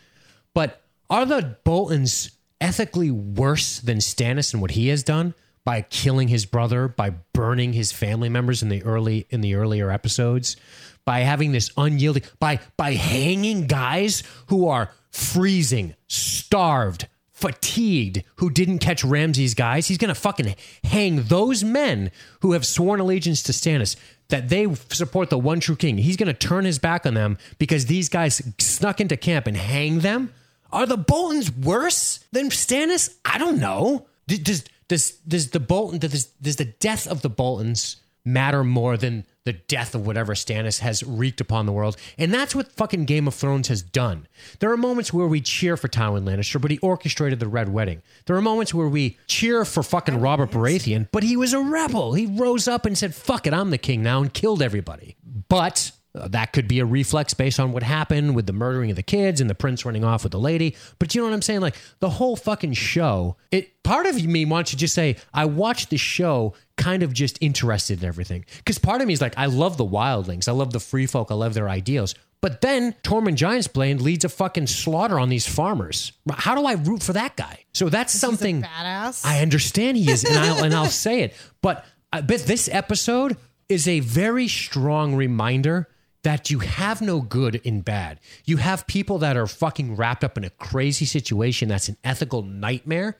but are the Boltons ethically worse than Stannis and what he has done by killing his brother, by burning his family members in the early in the earlier episodes, by having this unyielding, by by hanging guys who are freezing, starved, fatigued, who didn't catch Ramsay's guys. He's gonna fucking hang those men who have sworn allegiance to Stannis that they support the one true king. He's gonna turn his back on them because these guys snuck into camp and hang them. Are the Boltons worse than Stannis? I don't know. Does does does the Bolton does does the death of the Boltons matter more than the death of whatever Stannis has wreaked upon the world? And that's what fucking Game of Thrones has done. There are moments where we cheer for Tywin Lannister, but he orchestrated the Red Wedding. There are moments where we cheer for fucking Robert Baratheon, but he was a rebel. He rose up and said, "Fuck it, I'm the king now," and killed everybody. But uh, that could be a reflex based on what happened with the murdering of the kids and the prince running off with the lady. But you know what I'm saying? Like the whole fucking show, it part of me wants to just say, I watched the show kind of just interested in everything. Because part of me is like, I love the wildlings, I love the free folk, I love their ideals. But then Tormund Giantsbane leads a fucking slaughter on these farmers. How do I root for that guy? So that's something Badass. I understand he is, and I'll and I'll say it. But I bet this episode is a very strong reminder that you have no good in bad. You have people that are fucking wrapped up in a crazy situation that's an ethical nightmare.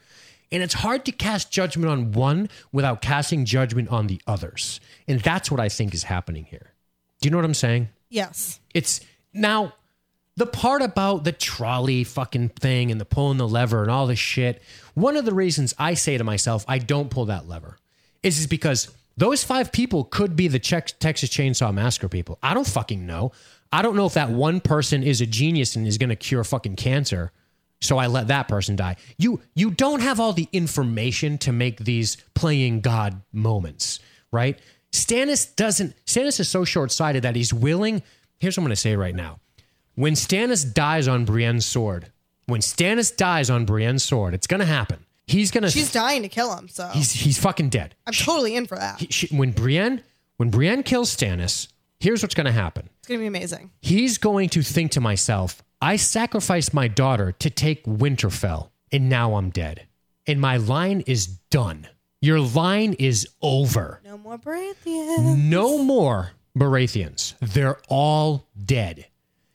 And it's hard to cast judgment on one without casting judgment on the others. And that's what I think is happening here. Do you know what I'm saying? yes. It's now the part about the trolley fucking thing and the pulling the lever and all this shit. One of the reasons I say to myself, I don't pull that lever is, is because those five people could be the Texas Chainsaw Massacre people. I don't fucking know. I don't know if that one person is a genius and is going to cure fucking cancer. So I let that person die. You you don't have all the information to make these playing God moments, right? Stannis doesn't. Stannis is so short sighted that he's willing. Here's what I'm going to say right now. When Stannis dies on Brienne's sword, when Stannis dies on Brienne's sword, it's going to happen. He's going to. She's dying to kill him, so He's he's fucking dead. I'm totally in for that. He- she- when Brienne when Brienne kills Stannis, here's what's going to happen. It's gonna be amazing. He's going to think to myself, I sacrificed my daughter to take Winterfell, and now I'm dead. And my line is done. Your line is over. No more Baratheon. No more Baratheons. They're all dead.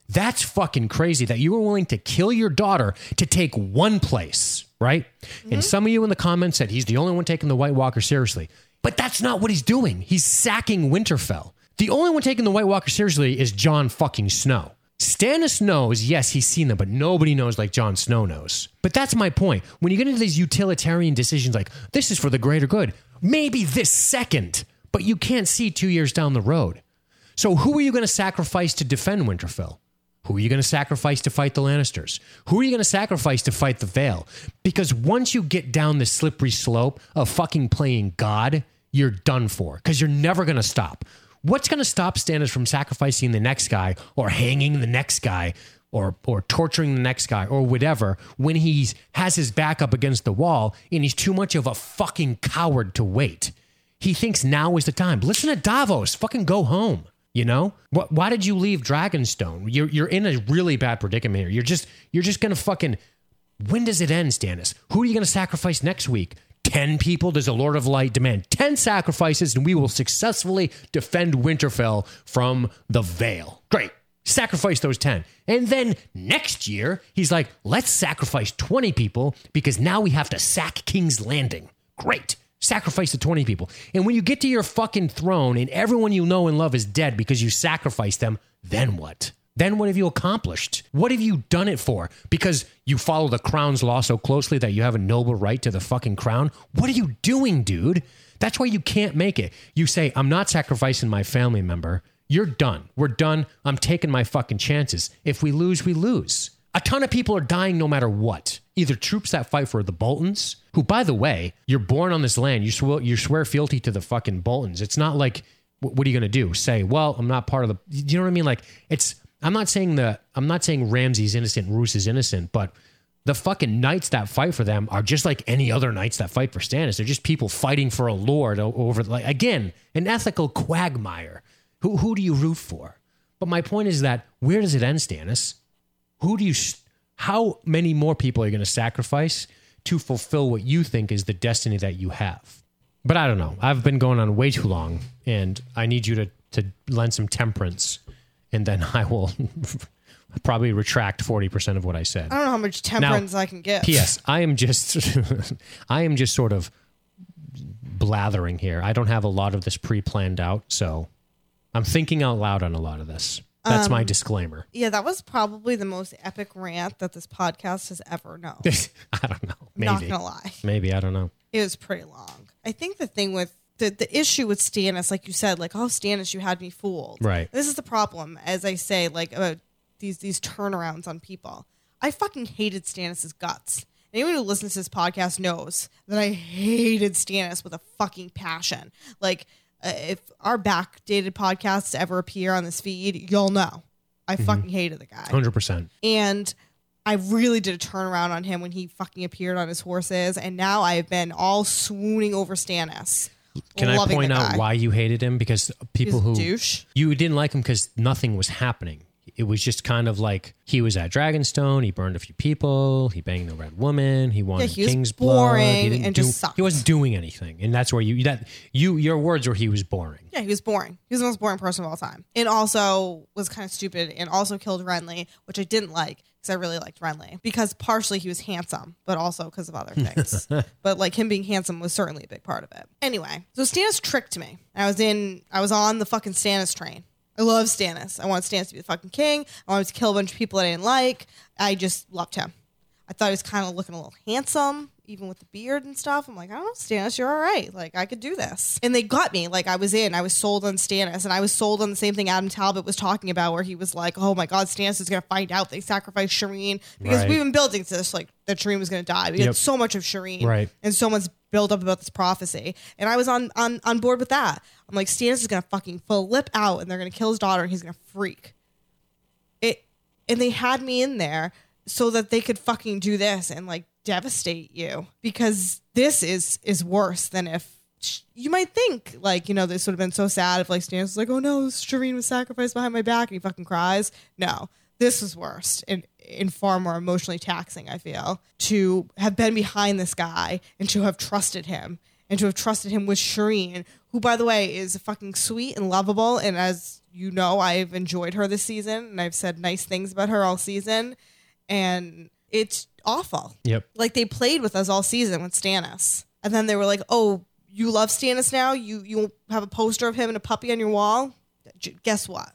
That's fucking crazy that you were willing to kill your daughter to take one place, right? And mm-hmm. some of you in the comments said he's the only one taking the White Walker seriously. But that's not what he's doing. He's sacking Winterfell. The only one taking the White Walker seriously is Jon fucking Snow. Stannis knows, yes, he's seen them, but nobody knows like Jon Snow knows. But that's my point. When you get into these utilitarian decisions like, this is for the greater good, maybe this second, but you can't see two years down the road. So who are you going to sacrifice to defend Winterfell? Who are you going to sacrifice to fight the Lannisters? Who are you going to sacrifice to fight the Vale? Because once you get down the slippery slope of fucking playing God, you're done for because you're never going to stop. What's going to stop Stannis from sacrificing the next guy or hanging the next guy or or torturing the next guy or whatever when he has his back up against the wall and he's too much of a fucking coward to wait. He thinks now is the time. Listen to Davos. Fucking go home. You know? Why did you leave Dragonstone? You're you're in a really bad predicament here. You're just you're just gonna fucking. When does it end, Stannis? Who are you gonna sacrifice next week? 10 people? Does the Lord of Light demand 10 sacrifices and we will successfully defend Winterfell from the Vale? Great. Sacrifice those 10. And then next year, he's like, let's sacrifice 20 people because now we have to sack King's Landing. Great. Sacrifice the 20 people. And when you get to your fucking throne and everyone you know and love is dead because you sacrificed them, then what? Then what have you accomplished? What have you done it for? Because you follow the crown's law so closely that you have a noble right to the fucking crown? What are you doing, dude? That's why you can't make it. You say, I'm not sacrificing my family member. You're done. We're done. I'm taking my fucking chances. If we lose, we lose. A ton of people are dying no matter what. Either troops that fight for the Boltons, who, by the way, you're born on this land. You swear, you swear fealty to the fucking Boltons. It's not like, wh- what are you going to do? Say, well, I'm not part of the. You know what I mean? Like, it's. I'm not saying the. I'm not saying Ramsay's innocent, Roose is innocent, but the fucking knights that fight for them are just like any other knights that fight for Stannis. They're just people fighting for a lord over, like, again, an ethical quagmire. Who, who do you root for? But my point is that where does it end, Stannis? Who do you, how many more people are you going to sacrifice to fulfill what you think is the destiny that you have? But I don't know. I've been going on way too long, and I need you to, to lend some temperance, and then I will probably retract 40% of what I said. I don't know how much temperance I can get. P.S. I am just, I am just sort of blathering here. I don't have a lot of this pre-planned out, so I'm thinking out loud on a lot of this. That's Um, my disclaimer. Yeah, that was probably the most epic rant that this podcast has ever known. I don't know. I'm not Maybe. gonna lie. Maybe I don't know. It was pretty long. I think the thing with the, the issue with Stannis, like you said, like, oh Stannis, you had me fooled. Right. This is the problem, as I say, like about these these turnarounds on people. I fucking hated Stannis's guts. Anyone who listens to this podcast knows that I hated Stannis with a fucking passion. Like, uh, if our backdated podcasts ever appear on this feed, you'll know. I Mm-hmm. fucking hated the guy. 100%. And I really did a turnaround on him when he fucking appeared on his horses. And now I've been all swooning over Stannis. Can I point out why you hated him? Because people He's who douche. you didn't like him because nothing was happening. It was just kind of like he was at Dragonstone. He burned a few people. He banged the red woman. He wanted he was King's blood. He didn't and do, just sucked. He wasn't doing anything, and that's where you that you your words were he was boring. Yeah, he was boring. He was the most boring person of all time. And also was kind of stupid and also killed Renly, which I didn't like because I really liked Renly. Because partially he was handsome, but also because of other things. but like him being handsome was certainly a big part of it. Anyway, so Stannis tricked me. I was in, I was on the fucking Stannis train. I love Stannis. I want Stannis to be the fucking king. I wanted to kill a bunch of people that I didn't like. I just loved him. I thought he was kind of looking a little handsome, even with the beard and stuff. I'm like, I don't know, Stannis, you're all right. Like, I could do this. And they got me. Like, I was in. I was sold on Stannis, and I was sold on the same thing Adam Talbot was talking about, where he was like, oh my God, Stannis is going to find out they sacrificed Shireen. Because Right. we've been building to this, like, that Shireen was going to die. We Yep. had so much of Shireen. Right. And so much build up about this prophecy. And I was on, on, on board with that. I'm like, Stannis is going to fucking flip out, and they're going to kill his daughter, and he's going to freak it and they had me in there so that they could fucking do this and like devastate you because this is is worse than if you might think like you know this would have been so sad if like Stannis was like oh no Shireen was sacrificed behind my back and he fucking cries no this was worse and and far more emotionally taxing I feel to have been behind this guy and to have trusted him and to have trusted him with Shireen, who, by the way, is fucking sweet and lovable. And as you know, I've enjoyed her this season and I've said nice things about her all season. And it's awful. Yep. Like they played with us all season with Stannis. And then they were like, oh, you love Stannis now. You you have a poster of him and a puppy on your wall. Guess what?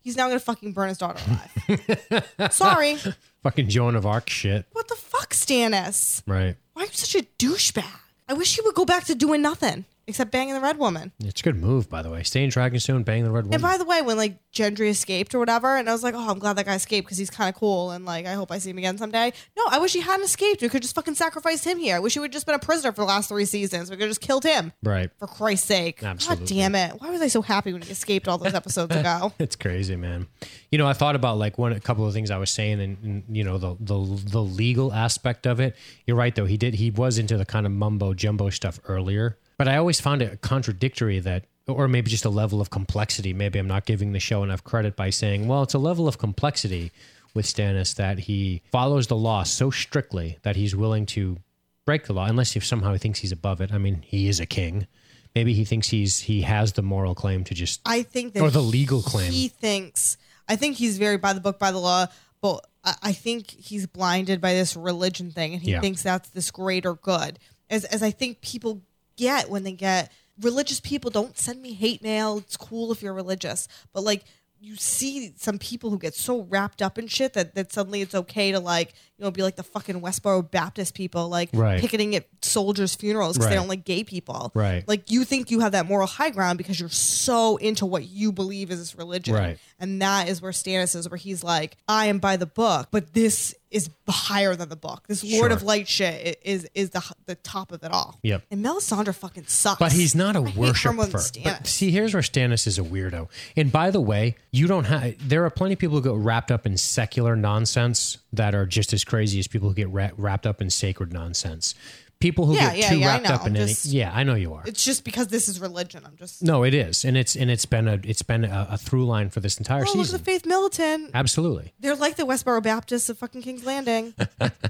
He's now gonna fucking burn his daughter alive. Sorry. Fucking Joan of Arc shit. What the fuck, Stannis? Right. Why are you such a douchebag? I wish he would go back to doing nothing except banging the red woman. It's a good move, by the way. Stay in Dragonstone, bang the red woman. And by the way, when like Gendry escaped or whatever, and I was like, oh, I'm glad that guy escaped because he's kind of cool, and like I hope I see him again someday. No, I wish he hadn't escaped. We could just fucking sacrificed him here. I wish he would just been a prisoner for the last three seasons. We could have just killed him. right. For Christ's sake. Absolutely. God damn it. Why was I so happy when he escaped all those episodes ago? It's crazy, man. You know, I thought about like one a couple of things I was saying, and, and you know the the the legal aspect of it. You're right, though. He did he was into the kind of mumbo jumbo stuff earlier, but I always found it contradictory that, or maybe just a level of complexity. Maybe I'm not giving the show enough credit by saying, well, it's a level of complexity with Stannis that he follows the law so strictly that he's willing to break the law, unless if somehow he thinks he's above it. I mean, he is a king. Maybe he thinks he's he has the moral claim to just I think that or the legal claim. He thinks. I think he's very by the book, by the law. But I, I think he's blinded by this religion thing, and he Yeah. thinks that's this greater good. As as I think people get when they get religious people. Don't send me hate mail. It's cool if you're religious, but like. You see some people who get so wrapped up in shit that, that suddenly it's okay to like you know be like the fucking Westboro Baptist people like Right. picketing at soldiers' funerals because they don't like gay people. Right. Like you think you have that moral high ground because you're so into what you believe is this religion. Right. And that is where Stannis is, where he's like, I am by the book, but this is higher than the book. This Lord Sure. of Light shit is is the the top of it all. Yep. And Melisandre fucking sucks. But he's not a I worshiper. But see, here's where Stannis is a weirdo. And by the way, you don't have. There are plenty of people who get wrapped up in secular nonsense that are just as crazy as people who get wra- wrapped up in sacred nonsense. People who Yeah, get yeah, too yeah, wrapped up in I'm any. Yeah, I know you are. It's just because this is religion. I'm just. No, it is, and it's and it's been a it's been a, a through line for this entire look at season. the Faith Militant. Absolutely. They're like the Westboro Baptists of fucking King's Landing.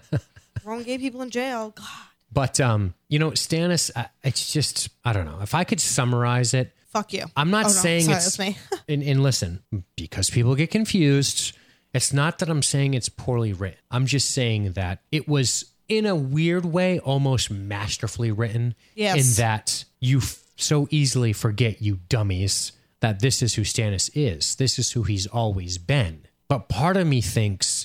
Throwing gay people in jail. God, But um, you know, Stannis, I- it's just I don't know. If I could summarize it, fuck you. I'm not Oh, no, saying sorry, it's me. and, and listen, because people get confused, it's not that I'm saying it's poorly written. I'm just saying that it was in a weird way almost masterfully written Yes. in that you f- so easily forget you dummies that this is who Stannis is. This is who he's always been. But part of me thinks,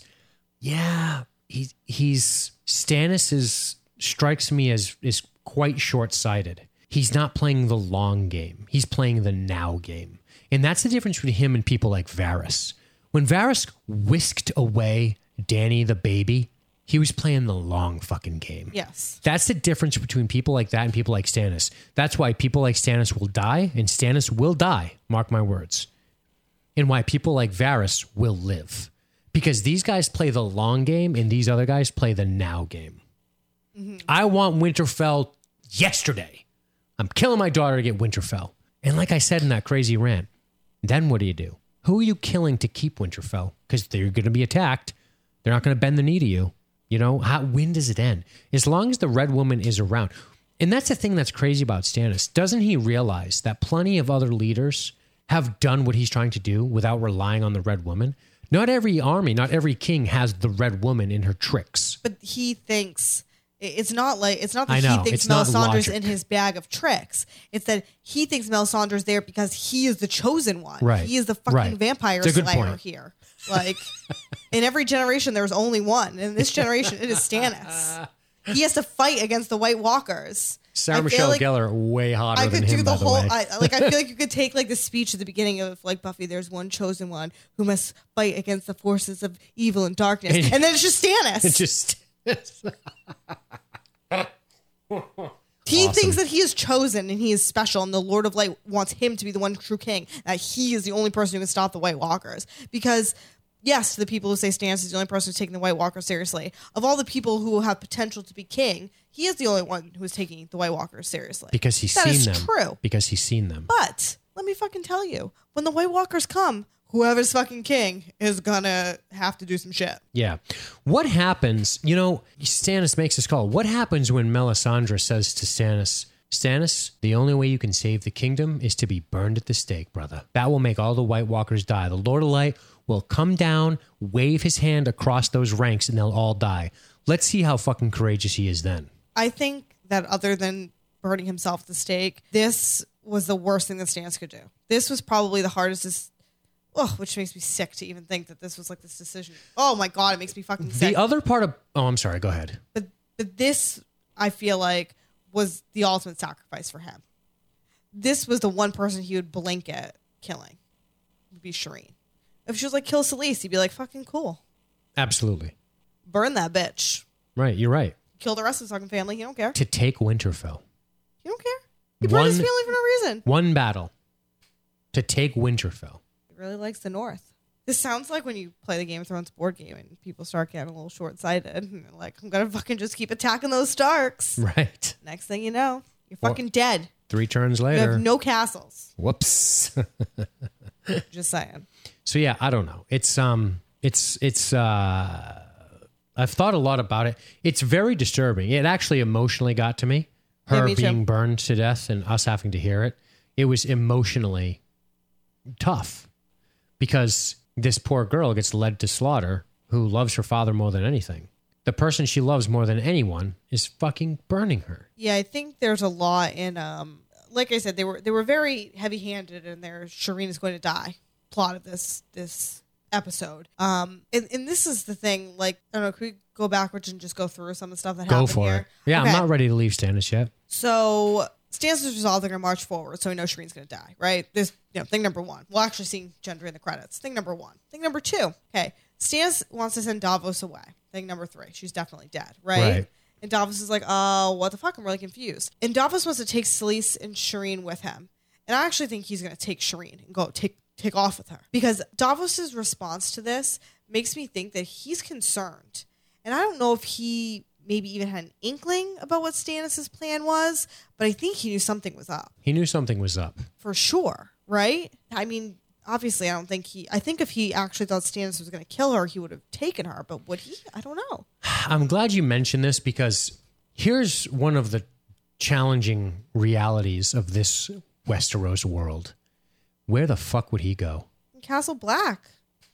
yeah, he, he's Stannis is strikes me as is quite short-sighted. He's not playing the long game. He's playing the now game. And that's the difference between him and people like Varys. When Varys whisked away Dany the baby, he was playing the long fucking game. yes. That's the difference between people like that and people like Stannis. That's why people like Stannis will die and Stannis will die. Mark my words. And why people like Varys will live. Because these guys play the long game and these other guys play the now game. Mm-hmm. I want Winterfell yesterday. I'm killing my daughter to get Winterfell. And like I said in that crazy rant, then what do you do? Who are you killing to keep Winterfell? Because they're going to be attacked. They're not going to bend the knee to you. You know, how, when does it end? As long as the Red Woman is around. And that's the thing that's crazy about Stannis. Doesn't he realize that plenty of other leaders have done what he's trying to do without relying on the Red Woman? Not every army, not every king has the Red Woman in her tricks. but he thinks it's not like it's not that know, he thinks not Melisandre's logic. in his bag of tricks. It's that he thinks Melisandre's there because he is the chosen one. Right. He is the fucking Right. vampire It's a good slayer point. here. Like in every generation, there's only one. In this generation, it is Stannis. He has to fight against the White Walkers. Sarah Michelle like Gellar way hotter I than could him, do the by the whole. I, like I feel like you could take like the speech at the beginning of like Buffy. There's one chosen one who must fight against the forces of evil and darkness, And- and, then it's just Stannis. It just He Awesome. thinks that he is chosen and he is special, and the Lord of Light wants him to be the one true king. That he is the only person who can stop the White Walkers. Because, yes, to the people who say Stannis is the only person who's taking the White Walkers seriously, of all the people who have potential to be king, he is the only one who is taking the White Walkers seriously. because he's That seen them. true. Because he's seen them. But let me fucking tell you, when the White Walkers come, whoever's fucking king is gonna have to do some shit. Yeah. What happens, you know, Stannis makes this call. What happens when Melisandre says to Stannis, Stannis, the only way you can save the kingdom is to be burned at the stake, brother. That will make all the White Walkers die. The Lord of Light will come down, wave his hand across those ranks, and they'll all die. Let's see how fucking courageous he is then. I think that other than burning himself at the stake. This was the worst thing that Stannis could do. This was probably the hardest. Oh, which makes me sick to even think that this was like this decision. Oh my god, it makes me fucking sick. The other part of oh, I'm sorry. Go ahead. but but this I feel like was the ultimate sacrifice for him. This was the one person he would blink at killing. Would be Shireen. If she was like kill Selyse, he'd be like fucking cool. Absolutely. Burn that bitch. Right. You're right. Kill the rest of the fucking family. He don't care. To take Winterfell. He don't care. He burned his family for no reason. One battle. To take Winterfell. Really likes the North. This sounds like when you play the Game of Thrones board game and people start getting a little short sighted. And they're like, I'm gonna fucking just keep attacking those Starks. Right. Next thing you know, you're fucking dead. Three turns later. You have no castles. Whoops. Just saying. So yeah, I don't know. It's um it's it's uh I've thought a lot about it. It's very disturbing. It actually emotionally got to me. Yeah, Her me too. being burned to death and us having to hear it. It was emotionally tough because this poor girl gets led to slaughter who loves her father more than anything. The person she loves more than anyone is fucking burning her. Yeah, I think there's a lot in um like I said, they were they were very heavy handed in their Shireen is going to die plot of this this episode. Um and, and this is the thing, like I don't know, could we go backwards and just go through some of the stuff that happened? Go happened for here? it. Yeah, Okay. I'm not ready to leave Stannis yet. So Stannis is resolved they're gonna march forward, so we know Shireen's gonna die, right? This you know, thing number one. We'll actually see gender in the credits. Thing number one. Thing number two. Okay. Stannis wants to send Davos away. Thing number three. She's definitely dead, right? Right. And Davos is like, oh, what the fuck? I'm really confused. And Davos wants to take Selyse and Shireen with him. And I actually think he's gonna take Shireen and go take take off with her. Because Davos's response to this makes me think that he's concerned. And I don't know if he maybe even had an inkling about what Stannis' plan was, but I think he knew something was up He knew something was up. for sure, right? I mean, obviously, I don't think he. I think if he actually thought Stannis was going to kill her, he would have taken her. But would he? I don't know. I'm glad you mentioned this because here's one of the challenging realities of this Westeros world. Where the fuck would he go? Castle Black.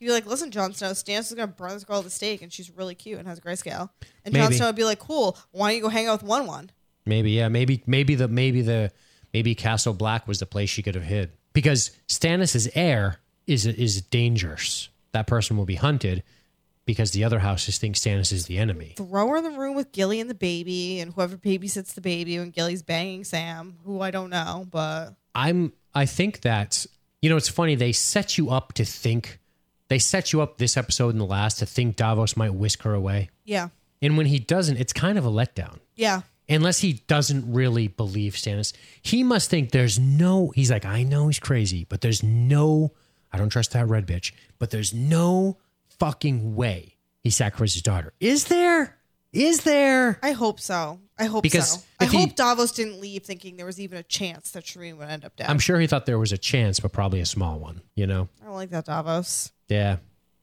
You'd be like, listen, Jon Snow, Stannis is going to burn this girl at the stake, and she's really cute and has a grayscale. And Jon Maybe. Snow would be like, cool. Why don't you go hang out with Wun Wun? Maybe, yeah, maybe, maybe the, maybe the, maybe Castle Black was the place she could have hid because Stannis's heir is is dangerous. That person will be hunted because the other houses think Stannis is the enemy. Throw her in the room with Gilly and the baby, and whoever babysits the baby when Gilly's banging Sam, who I don't know, but I'm I think that you know it's funny they set you up to think they set you up this episode and the last to think Davos might whisk her away. yeah, And when he doesn't, it's kind of a letdown. yeah. Unless he doesn't really believe Stannis. He must think there's no he's like, I know he's crazy, but there's no I don't trust that red bitch, but there's no fucking way he sacrificed his daughter. Is there? Is there? I hope so. I hope Because so. I if he- hope Davos didn't leave thinking there was even a chance that Shireen would end up dead. I'm sure he thought there was a chance, but probably a small one, you know? I don't like that Davos. Yeah.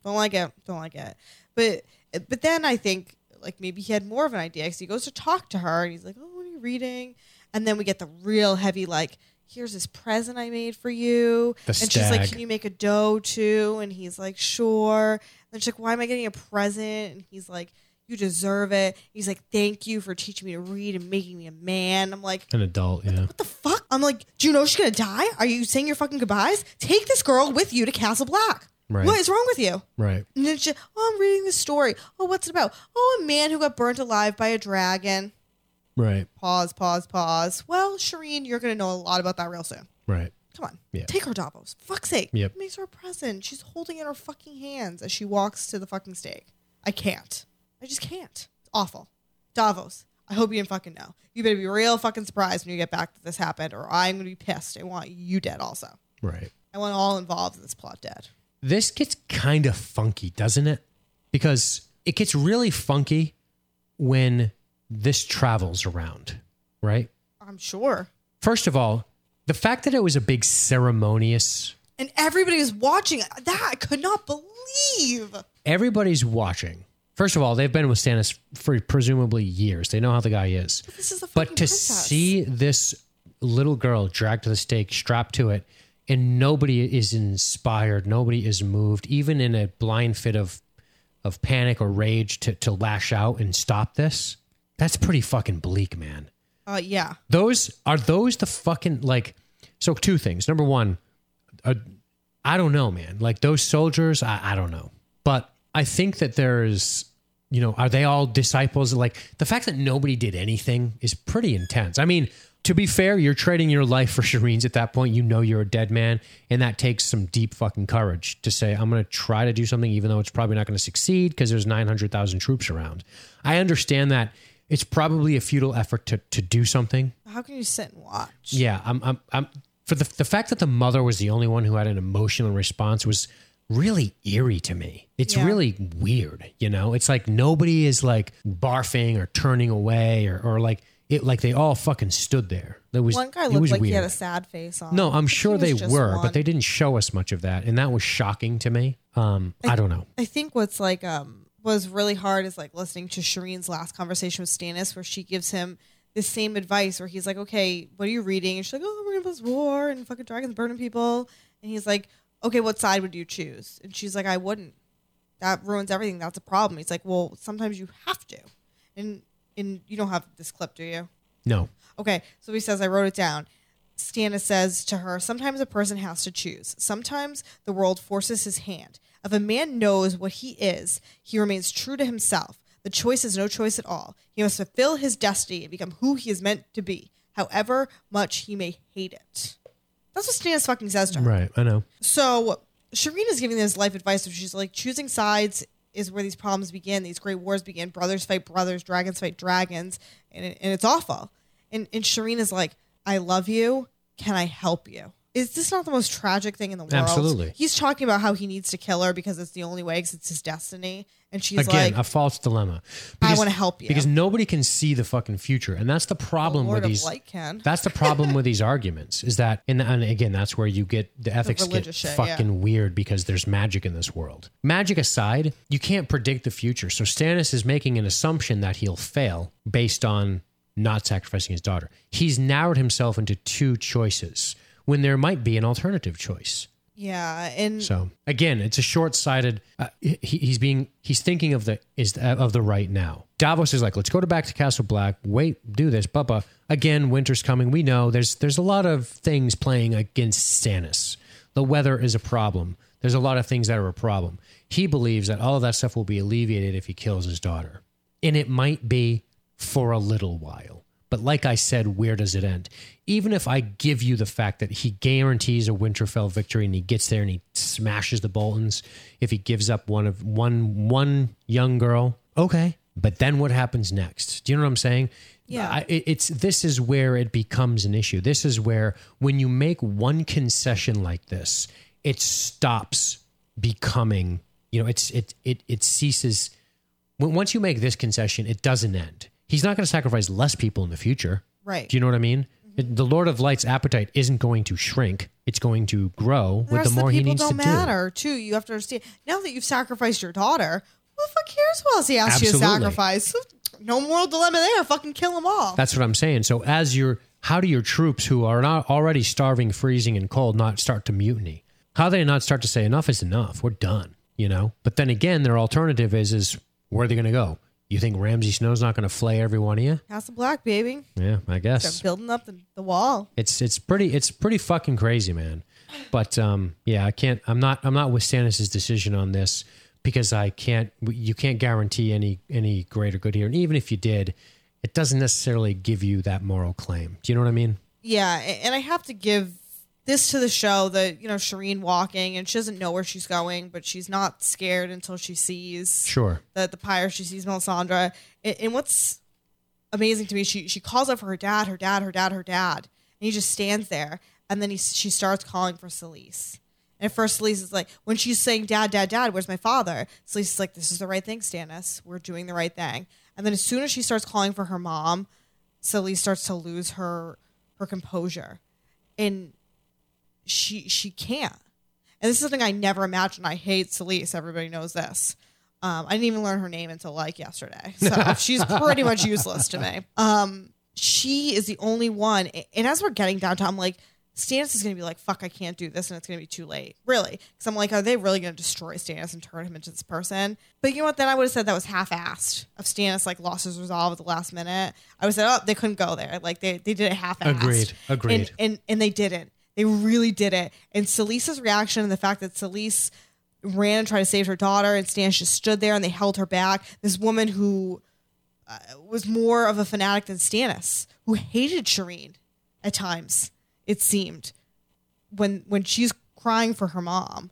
Don't like it. Don't like it. But but then I think like maybe he had more of an idea because he goes to talk to her and he's like, "Oh, what are you reading?" And then we get the real heavy like, "Here's this present I made for you." The and she's like, stag. "Can you make a dough too?" And he's like, "Sure." And she's like, "Why am I getting a present?" And he's like, "You deserve it." He's like, "Thank you for teaching me to read and making me a man." I'm like, An adult, yeah. what the fuck? I'm like, do you know she's gonna die? Are you saying your fucking goodbyes? Take this girl with you to Castle Black. Right. What is wrong with you? Right. And then she, oh, I'm reading this story. Oh, what's it about? Oh, a man who got burnt alive by a dragon. Right. Pause, pause, pause. Well, Shireen, you're gonna know a lot about that real soon. Right. Come on. Yeah. Take her Davos. Fuck's sake. Yep. Makes her a present. She's holding it in her fucking hands as she walks to the fucking stake. I can't. I just can't. It's awful. Davos, I hope you didn't fucking know. You better be real fucking surprised when you get back that this happened, or I'm gonna be pissed. I want you dead also. Right. I want all involved in this plot dead. This gets kind of funky, doesn't it? Because it gets really funky when this travels around, right? I'm sure. First of all, the fact that it was a big ceremonious, And everybody was watching that. I could not believe. everybody's watching. First of all, they've been with Stannis for presumably years. They know how the guy is. This is But to princess. see this little girl dragged to the stake, strapped to it, and nobody is inspired, nobody is moved, even in a blind fit of of panic or rage to, to lash out and stop this, that's pretty fucking bleak, man. Uh, yeah. Those are those the fucking like. So two things. Number one, uh, I don't know, man. Like those soldiers, I, I don't know, but I think that there's, you know, are they all disciples? Like the fact that nobody did anything is pretty intense. I mean, to be fair, you're trading your life for Shireen's at that point. You know you're a dead man, and that takes some deep fucking courage to say, I'm going to try to do something, even though it's probably not going to succeed because there's 900,000 troops around. I understand that it's probably a futile effort to to do something. How can you sit and watch? Yeah, I'm, I'm, I'm for the the fact that the mother was the only one who had an emotional response was really eerie to me. It's Yeah. really weird, you know. It's like nobody is like barfing or turning away or or like it like they all fucking stood there. That was One guy looked like weird. he had a sad face on. no, I'm sure they were, one. but they didn't show us much of that, and that was shocking to me. Um, I don't know. I think what's like um was really hard is like listening to Shireen's last conversation with Stannis, where she gives him the same advice, where he's like, "Okay, what are you reading?" And she's like, "Oh, we're gonna this war and fucking dragons burning people," and he's like, "Okay, what side would you choose?" And she's like, "I wouldn't. That ruins everything. That's a problem." He's like, "Well, sometimes you have to," and and you don't have this clip, do you? No. Okay, so he says, I wrote it down. Stannis says to her, Sometimes a person has to choose. Sometimes the world forces his hand. If a man knows what he is, he remains true to himself. The choice is no choice at all. He must fulfill his destiny and become who he is meant to be, however much he may hate it. That's what Stannis fucking says to her. Right, I know. So Shireen is giving this life advice. So she's like, choosing sides is where these problems begin. These great wars begin. Brothers fight brothers. Dragons fight dragons, and it, and it's awful. And and Shireen is like, I love you. Can I help you? Is this not the most tragic thing in the world? Absolutely. He's talking about how he needs to kill her because it's the only way, because it's his destiny. And she's Again, like, a false dilemma. I wanna help you. because nobody can see the fucking future, and that's the problem Lord with of these. Light can. That's the problem with these arguments is that, and, and again, that's where you get the ethics get shit, fucking weird because there's magic in this world. Magic aside, you can't predict the future. So Stannis is making an assumption that he'll fail based on not sacrificing his daughter. He's narrowed himself into two choices when there might be an alternative choice. yeah, and So again, it's a short-sighted. Uh, he, he's being he's thinking of the is of the right now. Davos is like, let's go to back to Castle Black. Wait, do this, Bubba. Again, winter's coming. We know there's there's a lot of things playing against Stannis. The weather is a problem. There's a lot of things that are a problem. He believes that all of that stuff will be alleviated if he kills his daughter, and it might be for a little while. But like I said, where does it end? Even if I give you the fact that he guarantees a Winterfell victory and he gets there and he smashes the Boltons, if he gives up one of one one young girl, okay. But then what happens next? Do you know what I'm saying? Yeah. I, it's this is where it becomes an issue. This is where when you make one concession like this, it stops becoming. You know, it's it it it ceases when, once you make this concession, it doesn't end. He's not going to sacrifice less people in the future. Right. Do you know what I mean? Mm-hmm. The Lord of Light's appetite isn't going to shrink. It's going to grow the with the more the he people needs don't to do. matter. Too, you have to understand. Now that you've sacrificed your daughter, who the fuck cares who else he asked you to sacrifice? No moral dilemma there. Fucking kill them all. That's what I'm saying. So as your how do your troops who are not already starving, freezing, and cold not start to mutiny? How do they not start to say enough is enough? We're done. You know. But then again, their alternative is is where are they going to go? You think Ramsay Snow's not going to flay every one of you? Castle Black, baby. Yeah, I guess. Start building up the, the wall. It's it's pretty it's pretty fucking crazy, man. But um, yeah, I can't. I'm not. I'm not with Stannis's decision on this because I can't. You can't guarantee any any greater good here, and even if you did, it doesn't necessarily give you that moral claim. Do you know what I mean? Yeah, and I have to give this to the show that you know Shireen walking and she doesn't know where she's going, but she's not scared until she sees Sure. the the pyre. She sees Melisandre, and, and what's amazing to me, she she calls out for her dad, her dad, her dad, her dad, and he just stands there, and then he she starts calling for Selyse. And at first, Selyse is like, when she's saying, "Dad, Dad, Dad, where's my father?" Selyse is like, "This is the right thing, Stannis. We're doing the right thing." And then as soon as she starts calling for her mom, Selyse starts to lose her her composure, and she she can't. And this is something I never imagined. I hate Selyse. Everybody knows this. Um, I didn't even learn her name until like yesterday, so she's pretty much useless to me. Um, she is the only one, and as we're getting down downtown, I'm like, Stannis is going to be like, fuck, I can't do this, and it's going to be too late. Really. Because I'm like, are they really going to destroy Stannis and turn him into this person? But you know what? Then I would have said that was half assed of Stannis, like, lost his resolve at the last minute. I would have said, oh, they couldn't go there. Like, they, they did it half assed. Agreed. Agreed. And, and, and they didn't. They really did it. And Selyse's reaction and the fact that Selyse ran and tried to save her daughter, and Stannis just stood there and they held her back. This woman who uh, was more of a fanatic than Stannis, who hated Shireen at times. It seemed when when she's crying for her mom,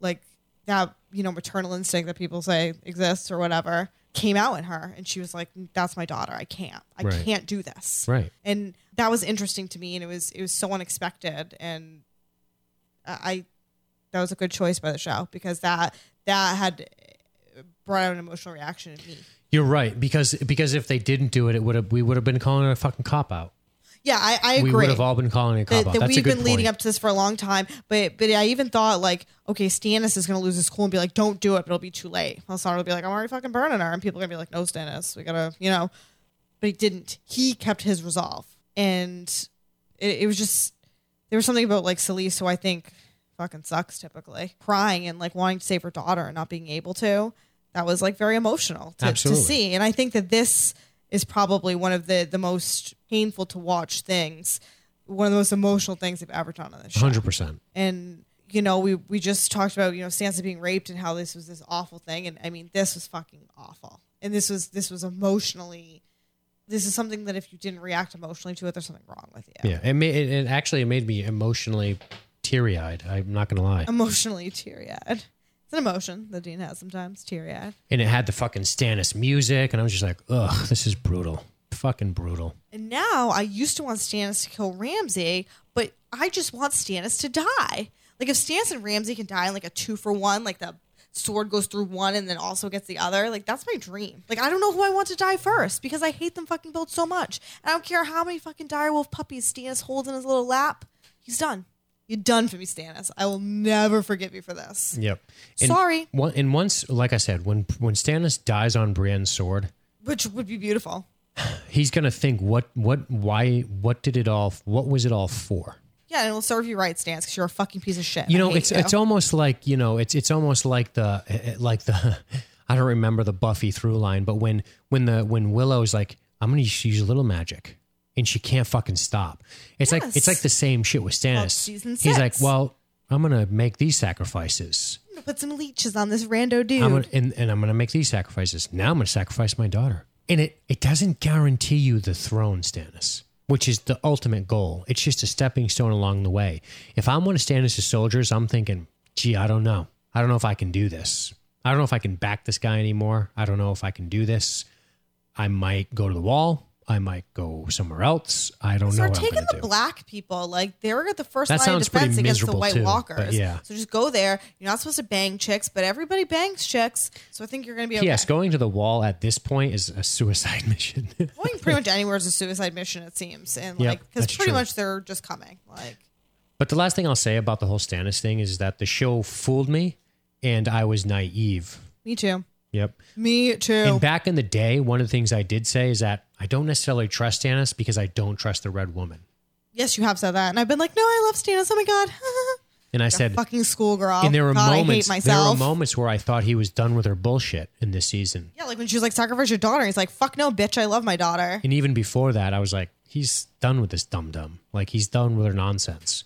like that you know maternal instinct that people say exists or whatever came out in her, and she was like, "That's my daughter. I can't. I Right. can't do this." Right. And that was interesting to me, and it was it was so unexpected, and I I- that was a good choice by the show because that that had brought out an emotional reaction in me. You're right because because if they didn't do it, it would have we would have been calling it a fucking cop out. Yeah, I, I agree. We would have all been calling it a cop that, out. that That's a we've been leading up to this for a long time. But but I even thought like, okay, Stannis is gonna lose his cool and be like, don't do it, but it'll be too late. Melisandre will be like, I'm already fucking burning her, and people are gonna be like, no, Stannis, we gotta, you know. But he didn't. He kept his resolve, and it, it was just there was something about like Selyse, who I think fucking sucks typically, crying and like wanting to save her daughter and not being able to. That was like very emotional to, to Absolutely. see, and I think that this is probably one of the the most painful to watch things, one of the most emotional things they've ever done on this show. Hundred percent. And you know, we we just talked about you know Sansa being raped and how this was this awful thing, and I mean this was fucking awful, and this was this was emotionally. This is something that if you didn't react emotionally to it, there's something wrong with you. Yeah, it made it, it actually made me emotionally teary eyed. I'm not gonna lie. Emotionally teary eyed. It's an emotion that Dean has sometimes, teary eyed. and it had the fucking Stannis music, and I was just like, ugh, this is brutal, fucking brutal. And now I used to want Stannis to kill Ramsay, but I just want Stannis to die. Like if Stannis and Ramsay can die in like a two for one, like the sword goes through one and then also gets the other, like that's my dream. Like I don't know who I want to die first because I hate them fucking built so much. And I don't care how many fucking direwolf puppies Stannis holds in his little lap. He's done. You're done for me, Stannis. I will never forgive you for this. Yep. And Sorry. One, and once, like I said, when when Stannis dies on Brienne's sword, Which would be beautiful. he's gonna think, what, what, why, what did it all, what was it all for? Yeah, and it'll serve you right, Stannis, because you're a fucking piece of shit. You know, it's you. it's almost like you know, it's it's almost like the eh, like the I don't remember the Buffy through line, but when when the when Willow's like, I'm gonna use a little magic, and she can't fucking stop. It's like it's like the same shit with Stannis. season He's like, well, I'm gonna make these sacrifices. I'm gonna put some leeches on this rando dude. I'm gonna, and, and I'm gonna make these sacrifices. Now I'm gonna sacrifice my daughter. And it, it doesn't guarantee you the throne, Stannis, which is the ultimate goal. It's just a stepping stone along the way. If I'm one of Stannis' soldiers, I'm thinking, gee, I don't know. I don't know if I can do this. I don't know if I can back this guy anymore. I don't know if I can do this. I might go to the wall. I might go somewhere else. I don't know Start what I'm taking the do. black people. Like they were at the first That line of defense against the White too, Walkers. yeah. So just go there. You're not supposed to bang chicks, but everybody bangs chicks. So I think you're gonna be okay. Yes, going to the wall at this point is a suicide mission. Going pretty much anywhere is a suicide mission. It seems, and Yep, like because pretty true. much they're just coming. Like But the last thing I'll say about the whole Stannis thing is that the show fooled me and I was naive. me too. Yep. Me too. And back in the day, one of the things I did say is that I don't necessarily trust Stannis because I don't trust the Red Woman. yes, you have said that, and I've been like, no, I love Stannis. Oh my god. And I said, fucking schoolgirl. and there were God, moments, there were moments where I thought he was done with her bullshit in this season. yeah, like when she was like, sacrifice your daughter. He's like, fuck no, bitch. I love my daughter. And even before that, I was like, he's done with this dum dum. Like he's done with her nonsense.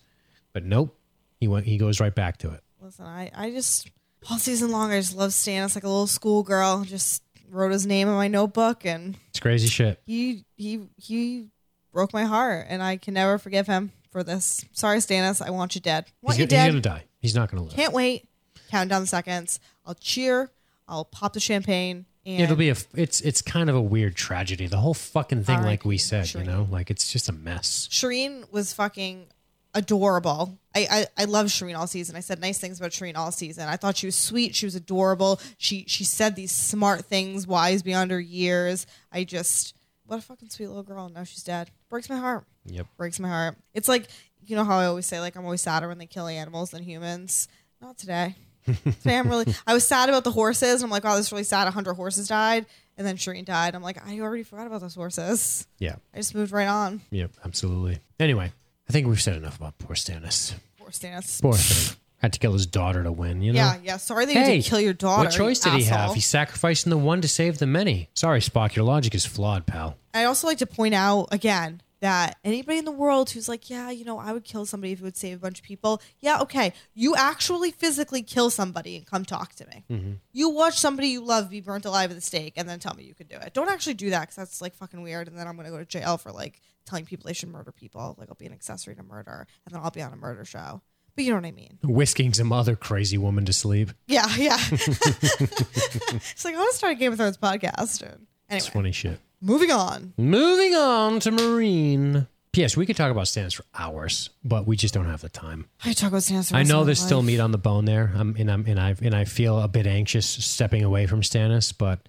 But nope, he went. He goes right back to it. Listen, I, I just all season long I just love Stannis like a little schoolgirl. Just wrote his name in my notebook and It's crazy shit. he he he broke my heart and I can never forgive him for this. Sorry, Stannis, I want you dead. Want He's, you gonna, he's dead. gonna die. He's not gonna live. Can't wait. Count down the seconds. I'll cheer. I'll pop the champagne. And It'll be a. It's it's kind of a weird tragedy. The whole fucking thing, like we said, you know, like it's just a mess. Shireen was fucking adorable. I, I I love Shireen all season. I said nice things about Shireen all season. I thought she was sweet. She was adorable. She she said these smart things, wise beyond her years. I just what a fucking sweet little girl. Now she's dead. Breaks my heart. Yep. Breaks my heart. It's like you know how I always say like I'm always sadder when they kill animals than humans. Not today. Today I'm really. I was sad about the horses. And I'm like, oh, this is really sad. A hundred horses died, and then Shireen died. I'm like, I already forgot about those horses. Yeah. I just moved right on. Yep. Absolutely. Anyway, I think we've said enough about poor Stannis. Poor Stannis. Poor thing. Had to kill his daughter to win, you know? Yeah, yeah. Sorry that you Hey, did kill your daughter. What choice did he have? He's sacrificing the one to save the many. Sorry, Spock, your logic is flawed, pal. I also like to point out again that anybody in the world who's like, yeah, you know, I would kill somebody if it would save a bunch of people. Yeah, okay. You actually physically kill somebody and come talk to me. Mm-hmm. You watch somebody you love be burnt alive at the stake and then tell me you could do it. Don't actually do that because that's like fucking weird. And then I'm going to go to jail for like telling people they should murder people. Like I'll be an accessory to murder and then I'll be on a murder show. But you know what I mean? Whisking some other crazy woman to sleep. Yeah, yeah. it's like, I want to start a Game of Thrones podcast. And It's funny shit. Moving on. Moving on to Meereen. P.S. We could talk about Stannis for hours, but we just don't have the time. I talk about Stannis. the I know there's still meat on the bone there, I'm, and I'm and I and I feel a bit anxious stepping away from Stannis, but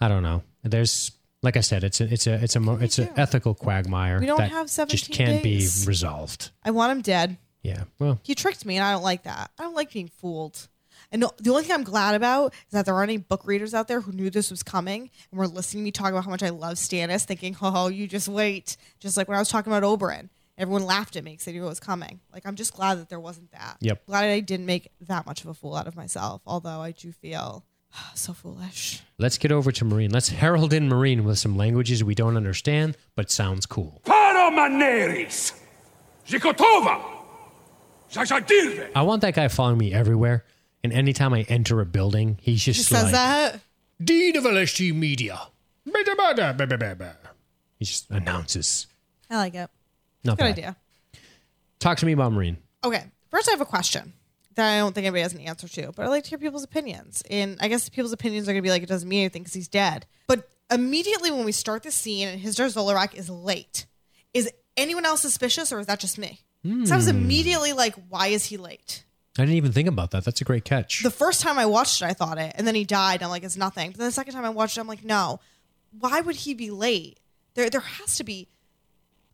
I don't know. There's like I said, it's a it's a it's a it's an ethical quagmire We don't that have just can't days. be resolved. I want him dead. Yeah, well, He tricked me, and I don't like that. I don't like being fooled. And no, the only thing I'm glad about is that there aren't any book readers out there who knew this was coming and were listening to me talk about how much I love Stannis, thinking, "Oh, you just wait." Just like when I was talking about Oberyn, everyone laughed at me because they knew it was coming. Like I'm just glad that there wasn't that. Yep. Glad I didn't make that much of a fool out of myself. Although I do feel so foolish. let's get over to Meereen. Let's herald in Meereen with some languages we don't understand, but sounds cool. Paromaneris! Zikotova! Zazadirve! I want that guy following me everywhere, and anytime I enter a building, he's just, Just says that. Dean of LSG Media. He just announces. I like it. Not Good bad. idea. Talk to me about Meereen. Okay. First, I have a question that I don't think anybody has an answer to, but I like to hear people's opinions. And I guess people's opinions are going to be like, it doesn't mean anything because he's dead. But immediately when we start the scene and Hizdahr zo Loraq is late, is anyone else suspicious or is that just me? Hmm. So I was immediately like, why is he late? I didn't even think about that. That's a great catch. The first time I watched it, I thought it. And then he died. I'm like, it's nothing. But then the second time I watched it, I'm like, no. Why would he be late? There, there has to be.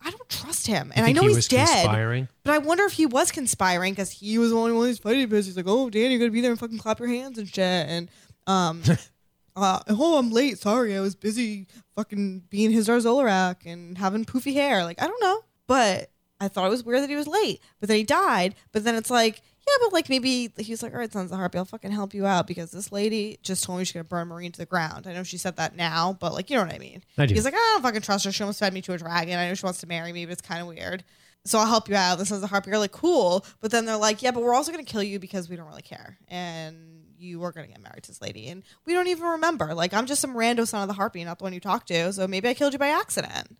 I don't trust him. And I know he he's was dead. conspiring? But I wonder if he was conspiring because he was the only one who's fighting this. He's like, oh, Dan, you're to be there and fucking clap your hands and shit. And, um, uh, oh, I'm late. Sorry. I was busy fucking being his Zolarak and having poofy hair. Like, I don't know. But I thought it was weird that he was late. But then he died. But then it's like, yeah, but like maybe he's like, all right, Sons of the Harpy, I'll fucking help you out because this lady just told me she's going to burn Meereen to the ground. I know she said that now, but like, you know what I mean? I do. He's like, I don't fucking trust her. She almost fed me to a dragon. I know she wants to marry me, but it's kind of weird. So I'll help you out. This is the Harpy. You're like, cool. But then they're like, yeah, but we're also going to kill you because we don't really care. And you were going to get married to this lady. And we don't even remember. Like, I'm just some rando son of the Harpy, not the one you talked to. So maybe I killed you by accident.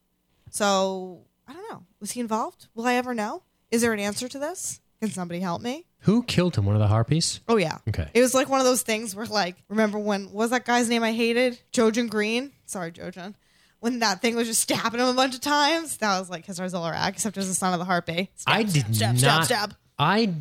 So I don't know. Was he involved? Will I ever know? Is there an answer to this? Can somebody help me? Who killed him? One of the harpies? Oh yeah. Okay. It was like one of those things where like remember when what was that guy's name I hated? Jojen Green. Sorry, Jojen. When that thing was just stabbing him a bunch of times, that was like his Zolarak, except as the son of the harpy. Stab, I did stab, not. stab, stab. I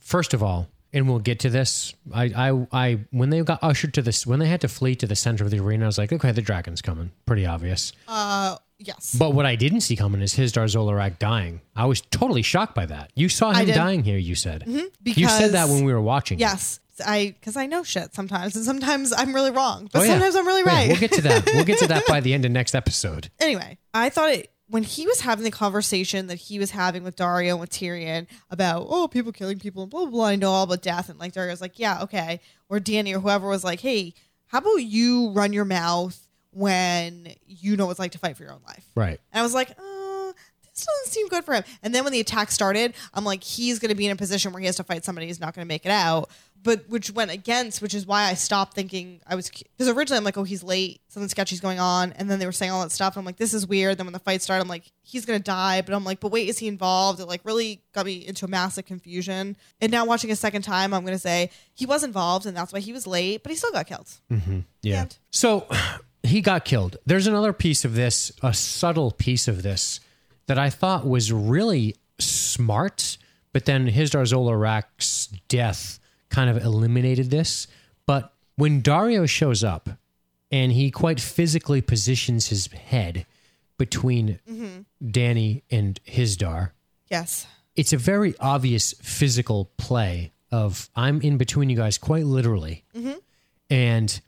first of all, and we'll get to this. I, I, I, when they got ushered to this, when they had to flee to the center of the arena, I was like, okay, the dragon's coming. Pretty obvious. Uh, yes. But what I didn't see coming is his Zolarak dying. I was totally shocked by that. You saw him did. Mm-hmm. dying here. You said. you because- said that when we were watching. it. Yes. I because I know shit sometimes, and sometimes I'm really wrong, but Oh, yeah. sometimes I'm really Yeah, right. We'll get to that. We'll get to that by the end of next episode. anyway, I thought it when he was having the conversation that he was having with Daario and with Tyrion about oh people killing people and blah blah blah. I know all about death and like Daario was like yeah okay, or Dany or whoever was like hey how about you run your mouth when you know what it's like to fight for your own life. Right. And I was like, uh, this doesn't seem good for him. And then when the attack started, I'm like, he's going to be in a position where he has to fight somebody who's not going to make it out. But which went against, which is why I stopped thinking I was because originally I'm like, oh, he's late, something sketchy's going on, and then they were saying all that stuff. And I'm like, this is weird. Then when the fight started, I'm like, he's gonna die. But I'm like, but wait, is he involved? It like really got me into a massive confusion. And now watching a second time, I'm gonna say he was involved, and that's why he was late, but he still got killed. Yeah. And- So he got killed. There's another piece of this, a subtle piece of this that I thought was really smart, but then Hizdahr zo Loraq's death kind of eliminated this. But when Daario shows up and he quite physically positions his head between Dany and Hizdahr, Yes. it's a very obvious physical play of I'm in between you guys quite literally. Mm-hmm. And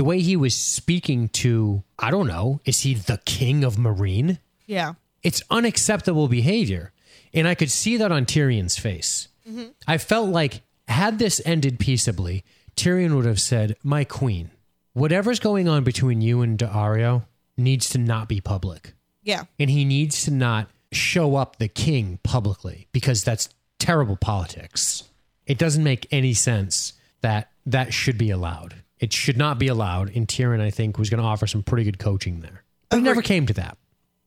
the way he was speaking to, I don't know, is he the king of Meereen? Yeah. It's unacceptable behavior. And I could see that on Tyrion's face. Mm-hmm. I felt like had this ended peaceably, Tyrion would have said, "My queen, whatever's going on between you and Daario needs to not be public." Yeah. and he needs to not show up the king publicly because that's terrible politics. It doesn't make any sense that that should be allowed. It should not be allowed. And Tyrion, I think, was going to offer some pretty good coaching there. But it never came to that.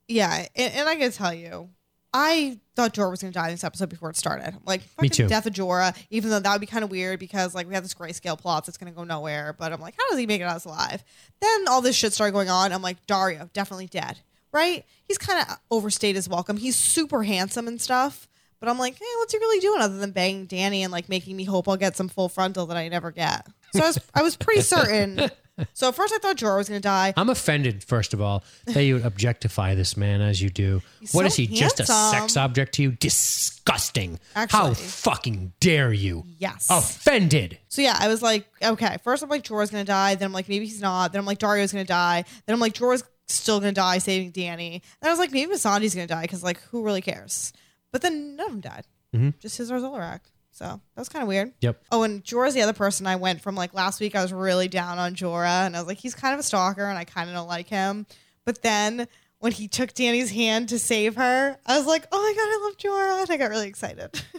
Yeah, and, and I gotta tell you, I thought Jorah was gonna die in this episode before it started. Like, fucking too. death of Jorah, even though that would be kind of weird because like we have this grayscale plot that's gonna go nowhere. But I'm like, how does he make it out alive? Then all this shit started going on. I'm like, Daario definitely dead, right? He's kind of overstayed his welcome. He's super handsome and stuff. But I'm like, hey, what's he really doing other than banging Dany and like making me hope I'll get some full frontal that I never get? So I was, I was pretty certain. So at first I thought Jorah was gonna die. I'm offended, first of all, that you would objectify this man as you do. He's what so is he, just a handsome. sex object to you? Disgusting. How Actually- fucking dare you? Yes. Offended. So yeah, I was like, okay. First, I'm like, Jorah's gonna die. Then I'm like, maybe he's not. Then I'm like, Daario's gonna die. Then I'm like, Jorah's still gonna die, saving Dany. Then I was like, maybe Missandei's gonna die because like, who really cares? But then none of them died. Mm-hmm. Just his Zolorak. So that was kind of weird. Yep. Oh, and Jorah's the other person I went from like last week. I was really down on Jorah, and I was like, he's kind of a stalker, and I kind of don't like him. But then when he took Dany's hand to save her, I was like, oh my god, I love Jorah, and I got really excited.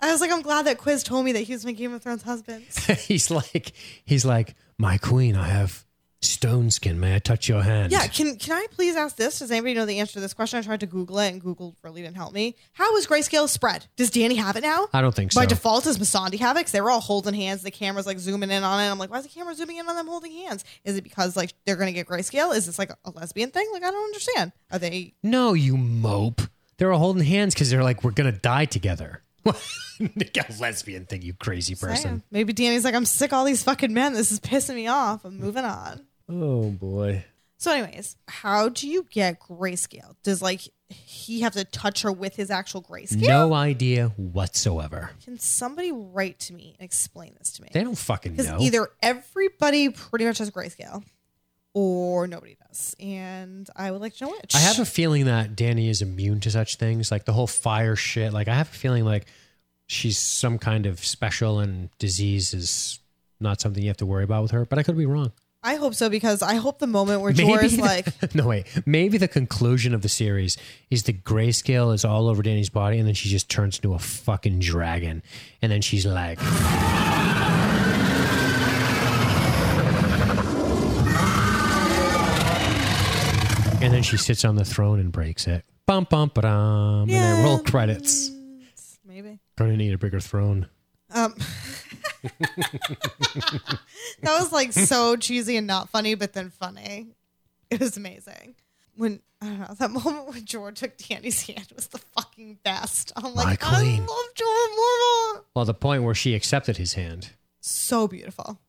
I was like, I'm glad that Quiz told me that he was my Game of Thrones husband. he's like, he's like, my queen, I have stone skin. May I touch your hand? Yeah, can can I please ask this? Does anybody know the answer to this question? I tried to Google it, and Google really didn't help me. How is grayscale spread? Does Dany have it now? I don't think so. By default, does Missandei have it? 'Cause they were all holding hands. The camera's like zooming in on it. I'm like, why is the camera zooming in on them holding hands? Is it because like they're gonna get grayscale? Is this like a lesbian thing? Like I don't understand. Are they? No, you mope. They're all holding hands because they're like, we're gonna die together. a lesbian thing, you crazy person. Maybe Dany's like, I'm sick of all these fucking men. This is pissing me off. I'm moving on. Oh boy. So, anyways, how do you get grayscale? Does like he have to touch her with his actual grayscale? No idea whatsoever. Can somebody write to me and explain this to me? They don't fucking know. either everybody pretty much has grayscale, or nobody does, and I would like to know which. I have a feeling that Dany is immune to such things, like the whole fire shit. Like I have a feeling like she's some kind of special and disease is not something you have to worry about with her. But I could be wrong. I hope so because I hope the moment where Jorah's the- like, no wait. Maybe the conclusion of the series is the grayscale is all over Dany's body, and then she just turns into a fucking dragon, and then she's like, and then she sits on the throne and breaks it. Bum bum ba and then roll credits. maybe. Gonna need a bigger throne. Um, that was like so cheesy and not funny, but then funny. It was amazing. When I don't know that moment when George took Dany's hand was the fucking best. I'm like, My queen. I love Jorah Mormont. Well, the point where she accepted his hand. So beautiful.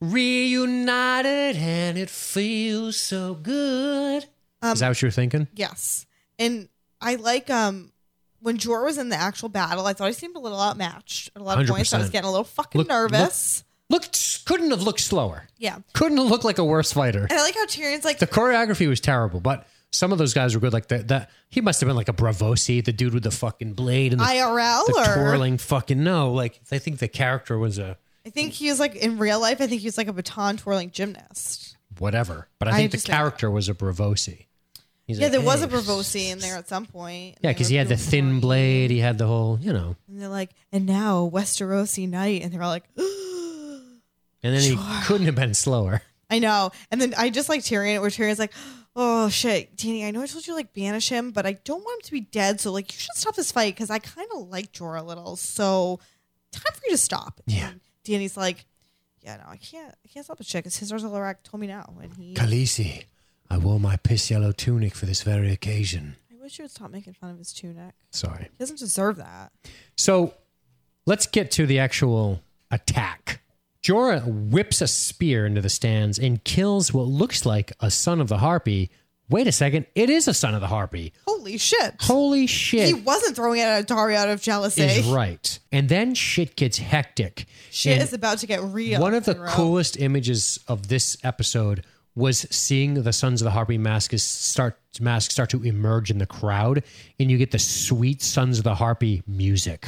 Reunited and it feels so good. Um, Is that what you were thinking? Yes, and I like um when Jor was in the actual battle. I thought he seemed a little outmatched at a lot of points. I was 100%. getting a little fucking Look- nervous. Looked couldn't have looked slower. yeah, Couldn't have looked like a worse fighter. and I like how Tyrion's like, The choreography was terrible, but some of those guys were good. Like that, that he must have been like a Braavosi, the dude with the fucking blade and the, IRL the or twirling fucking no. Like I think the character was a I think he was like in real life. I think he was like a baton twirling gymnast. whatever, but I I think the just character was a Braavosi. He's Yeah, like, there was a. Braavosi in there at some point. Yeah, because he had the thin blade. He had the whole, you know, And they're like, and now Westerosi knight, and they're all like, and then he couldn't have been slower. I know. And then I just like Tyrion, where Tyrion's like, oh shit, Dany, I know I told you to like banish him, but I don't want him to be dead. So like, you should stop this fight because I kind of like Jorah a little. So time for you to stop. Yeah. And Dany's like, yeah, no, I can't, I can't stop this shit because his Larak told me now, and he. Khaleesi, I wore my piss yellow tunic for this very occasion. I wish you would stop making fun of his tunic. Sorry. He doesn't deserve that. So let's get to the actual attack. Jorah whips a spear into the stands and kills what looks like a son of the harpy. Wait a second, it is a son of the harpy. Holy shit. Holy shit. He wasn't throwing it at Daario out of jealousy. is right. And then shit gets hectic. Shit And is about to get real. one of the Monroe. coolest images of this episode was seeing the Sons of the Harpy masks start mask start to emerge in the crowd, and you get the sweet Sons of the Harpy music.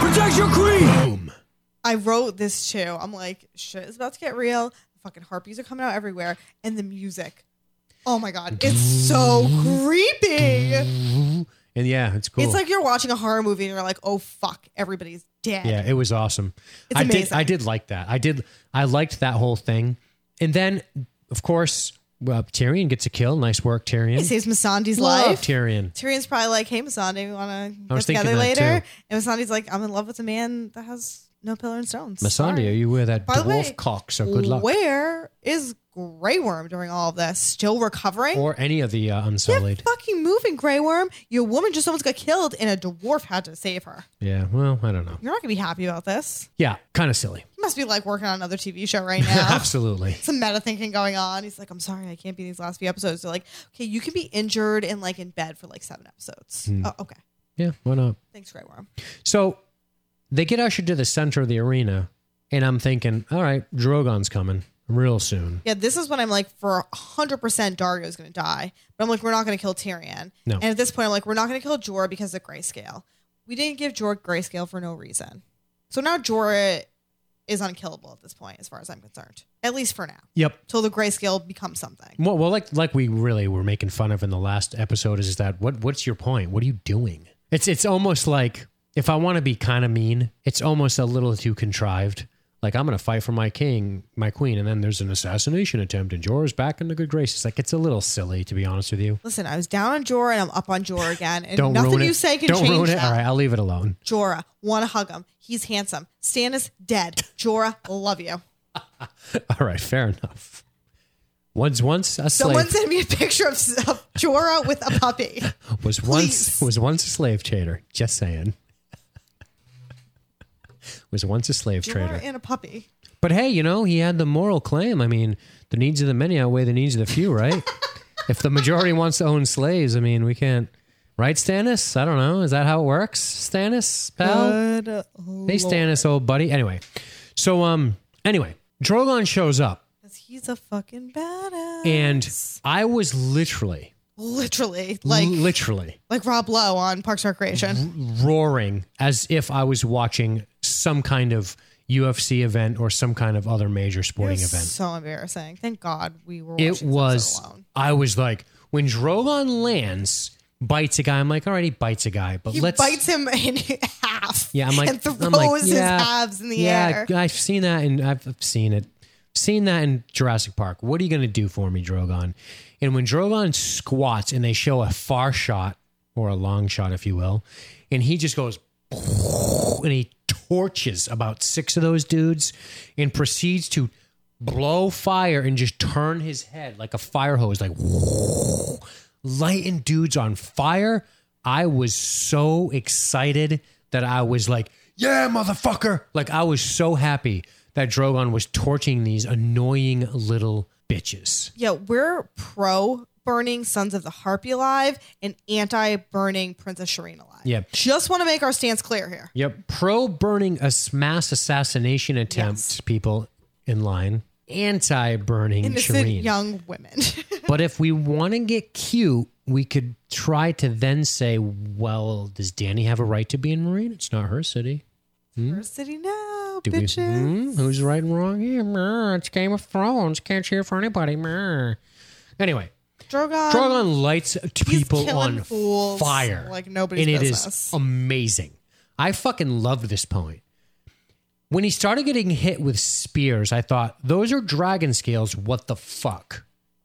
Protect your queen! Boom. I wrote this too. I'm like, shit is about to get real. Fucking harpies are coming out everywhere, and the music. Oh my god, it's so creepy. And yeah, it's cool. It's like you're watching a horror movie and you're like, oh fuck, everybody's dead. Yeah, it was awesome. It's I did. I did like that. I did I liked that whole thing. And then of course, well, Tyrion gets a kill. Nice work, Tyrion. He saves Missandei's life. I Love life. Tyrion. Tyrion's probably like, hey, Missandei, we want to get together later? too. And Missandei's like, I'm in love with a man that has no pillar and stones. Missandei, Sorry. are you with that By dwarf way, cock? So good luck. Where is Grey Worm during all of this? Still recovering? Or any of the uh, Get unsullied. fucking moving, Grey Worm. Your woman just almost got killed and a dwarf had to save her. Yeah, well, I don't know. You're not going to be happy about this. Yeah, kind of silly. He must be like working on another TV show right now. Absolutely. Some meta thinking going on. He's like, I'm sorry, I can't be in these last few episodes. They're like, okay, you can be injured and like in bed for like seven episodes. Hmm. Oh, okay. Yeah, why not? Thanks, Grey Worm. So they get ushered to the center of the arena, and I'm thinking, all right, Drogon's coming real soon. Yeah, this is when I'm like, for 100% Dargo's going to die. But I'm like, we're not going to kill Tyrion. No. And at this point, I'm like, we're not going to kill Jorah because of grayscale. We didn't give Jorah grayscale for no reason. So now Jorah is unkillable at this point, as far as I'm concerned. At least for now. Yep. Till the grayscale becomes something. Well, well, like like we really were making fun of in the last episode is that what what's your point? What are you doing? It's it's almost like if I want to be kind of mean, it's almost a little too contrived. Like I'm going to fight for my king, my queen, and then there's an assassination attempt, and Jorah's back in the good graces. Like it's a little silly, to be honest with you. Listen, I was down on Jorah and I'm up on Jorah again. And Don't nothing ruin it. you say can Don't change ruin it. that. All right, I'll leave it alone. Jorah, want to hug him. He's handsome. Stannis, dead. Jorah, love you. All right, fair enough. Was once a slave. Someone send me a picture of, of Jorah with a puppy. was once was once a slave trader. Just saying. Was once a slave trader. And a puppy. But hey, you know, he had the moral claim. I mean, the needs of the many outweigh the needs of the few, right? if the majority wants to own slaves, I mean, we can't. Right, Stannis? I don't know. Is that how it works, Stannis, pal? Good hey, Stannis, old buddy. Anyway, so um, anyway, Drogon shows up, Because he's a fucking badass. and I was literally, literally, like literally like Rob Lowe on Parks and Recreation. roaring as if I was watching some kind of UFC event or some kind of other major sporting event. so embarrassing. Thank God we were. it was alone. i was like when drogon lands bites a guy i'm like all right he bites a guy but He let's bites him in half. yeah i'm like and throws I'm like, his yeah, halves in the yeah, air. i've seen that and I've seen it seen that in jurassic park what are you going to do for me drogon and when drogon squats and they show a far shot or a long shot if you will and he just goes and he torches about six of those dudes and proceeds to blow fire and just turn his head like a fire hose, like lighting dudes on fire. I was so excited that I was like, yeah, motherfucker. Like, I was so happy that Drogon was torching these annoying little bitches. Yeah, we're pro burning Sons of the Harpy alive and anti burning Princess Shireen alive. Yeah. Just want to make our stance clear here. Yep. Pro burning a mass assassination attempt, people in line. Anti burning Shireen. young women. but if we want to get cute, we could try to then say, well, does Dany have a right to be in Meereen? It's not her city. Our city now, Do we, bitches. Hmm? Who's right and wrong here? Meh, It's Game of Thrones. Can't cheer for anybody. Meh. Anyway, Drogon. Drogon lights people killing on fools fire. like nobody's and it is business. amazing. I fucking loved this point. When he started getting hit with spears, I thought, those are dragon scales. What the fuck?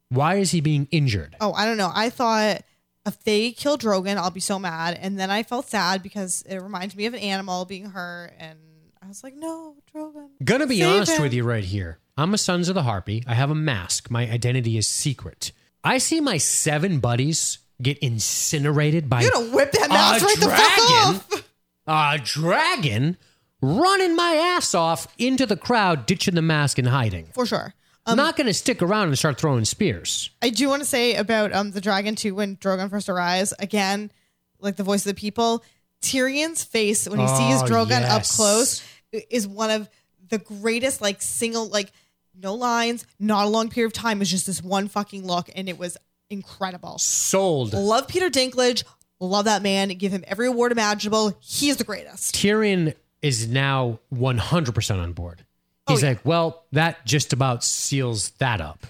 Why is he being injured? Oh, I don't know. I thought if they kill Drogon, I'll be so mad. And then I felt sad because it reminds me of an animal being hurt. And I was like, no, Drogon. Gonna be honest him. with you right here. I'm a Sons of the Harpy. I have a mask. My identity is secret. I see my seven buddies get incinerated by You're to whip that a right the fuck off. a dragon running my ass off into the crowd, ditching the mask and hiding. For sure. I'm not going to stick around and start throwing spears. I do want to say about um the dragon too when Drogon first arrives again, like the voice of the people. Tyrion's face when he sees Oh, Drogon up close is one of the greatest like single like no lines, not a long period of time. It was just this one fucking look, and it was incredible. Sold. Love Peter Dinklage. Love that man. Give him every award imaginable. He is the greatest. Tyrion is now 100% on board. Oh, He's like, well, that just about seals that up.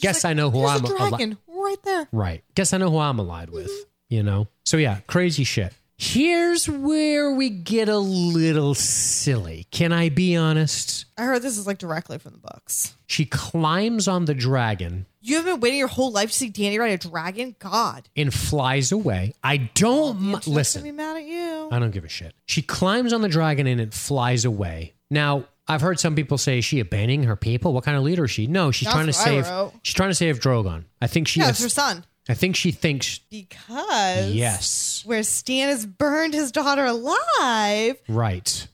Guess I know who I'm a dragon right there. Right. Guess I know who I'm allied with, mm-hmm. you know? So yeah, crazy shit. Here's where we get a little silly. Can I be honest? I heard this is like directly from the books. She climbs on the dragon You have been waiting your whole life to see Dany ride a dragon. God, and flies away. I don't m- I'm listen. be mad at you. I don't give a shit. She climbs on the dragon and it flies away. Now, I've heard some people say, is she abandoning her people? What kind of leader is she? No, she's That's trying to what I save. wrote. She's trying to save Drogon. I think she. Yeah, it's her son. I think she thinks. Because Yes. where Stannis burned his daughter alive, Right.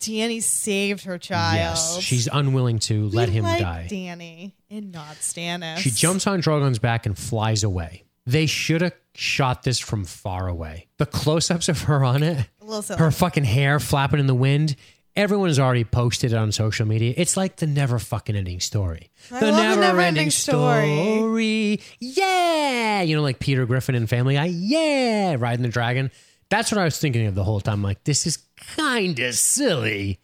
Dany saved her child. Yes. She's unwilling to We let him like die. Dany and not Stannis. She jumps on Drogon's back and flies away. They should have shot this from far away. The close-ups of her on it, A little silly. her fucking hair flapping in the wind. Everyone has already posted it on social media. It's like the never fucking ending story. I the never-ending story. story. Yeah. You know, like Peter Griffin and Family Guy. Yeah. Riding the dragon. That's what I was thinking of the whole time. Like, this is kind of silly.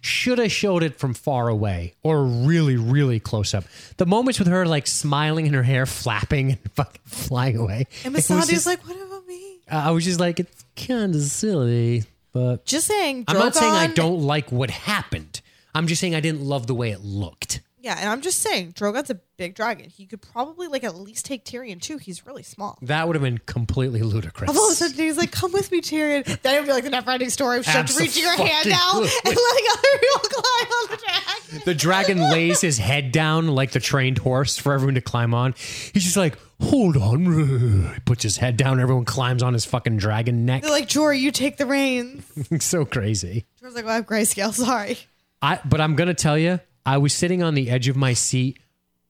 Should have showed it from far away or really, really close up. The moments with her like smiling and her hair flapping and fucking flying away. and it was Missandei's just- like, what about me? I was just like, it's kind of silly, but Just saying. I'm not saying I Drogon- don't like what happened. I'm just saying I didn't love the way it looked. Yeah, and I'm just saying, Drogon's a big dragon. He could probably like at least take Tyrion too. He's really small. That would have been completely ludicrous. All of a sudden, he's like, "Come with me, Tyrion." Then it would be like the never-ending story of just reaching your hand out and Abso-fucking-lutely. letting other people climb on the dragon. The dragon lays his head down like the trained horse for everyone to climb on. He's just like, hold on. He puts his head down. Everyone climbs on his fucking dragon neck. They're like, "Jory, you take the reins." so crazy. Jorah's like, "Well, I have grayscale. Sorry." I but I'm gonna tell you, I was sitting on the edge of my seat,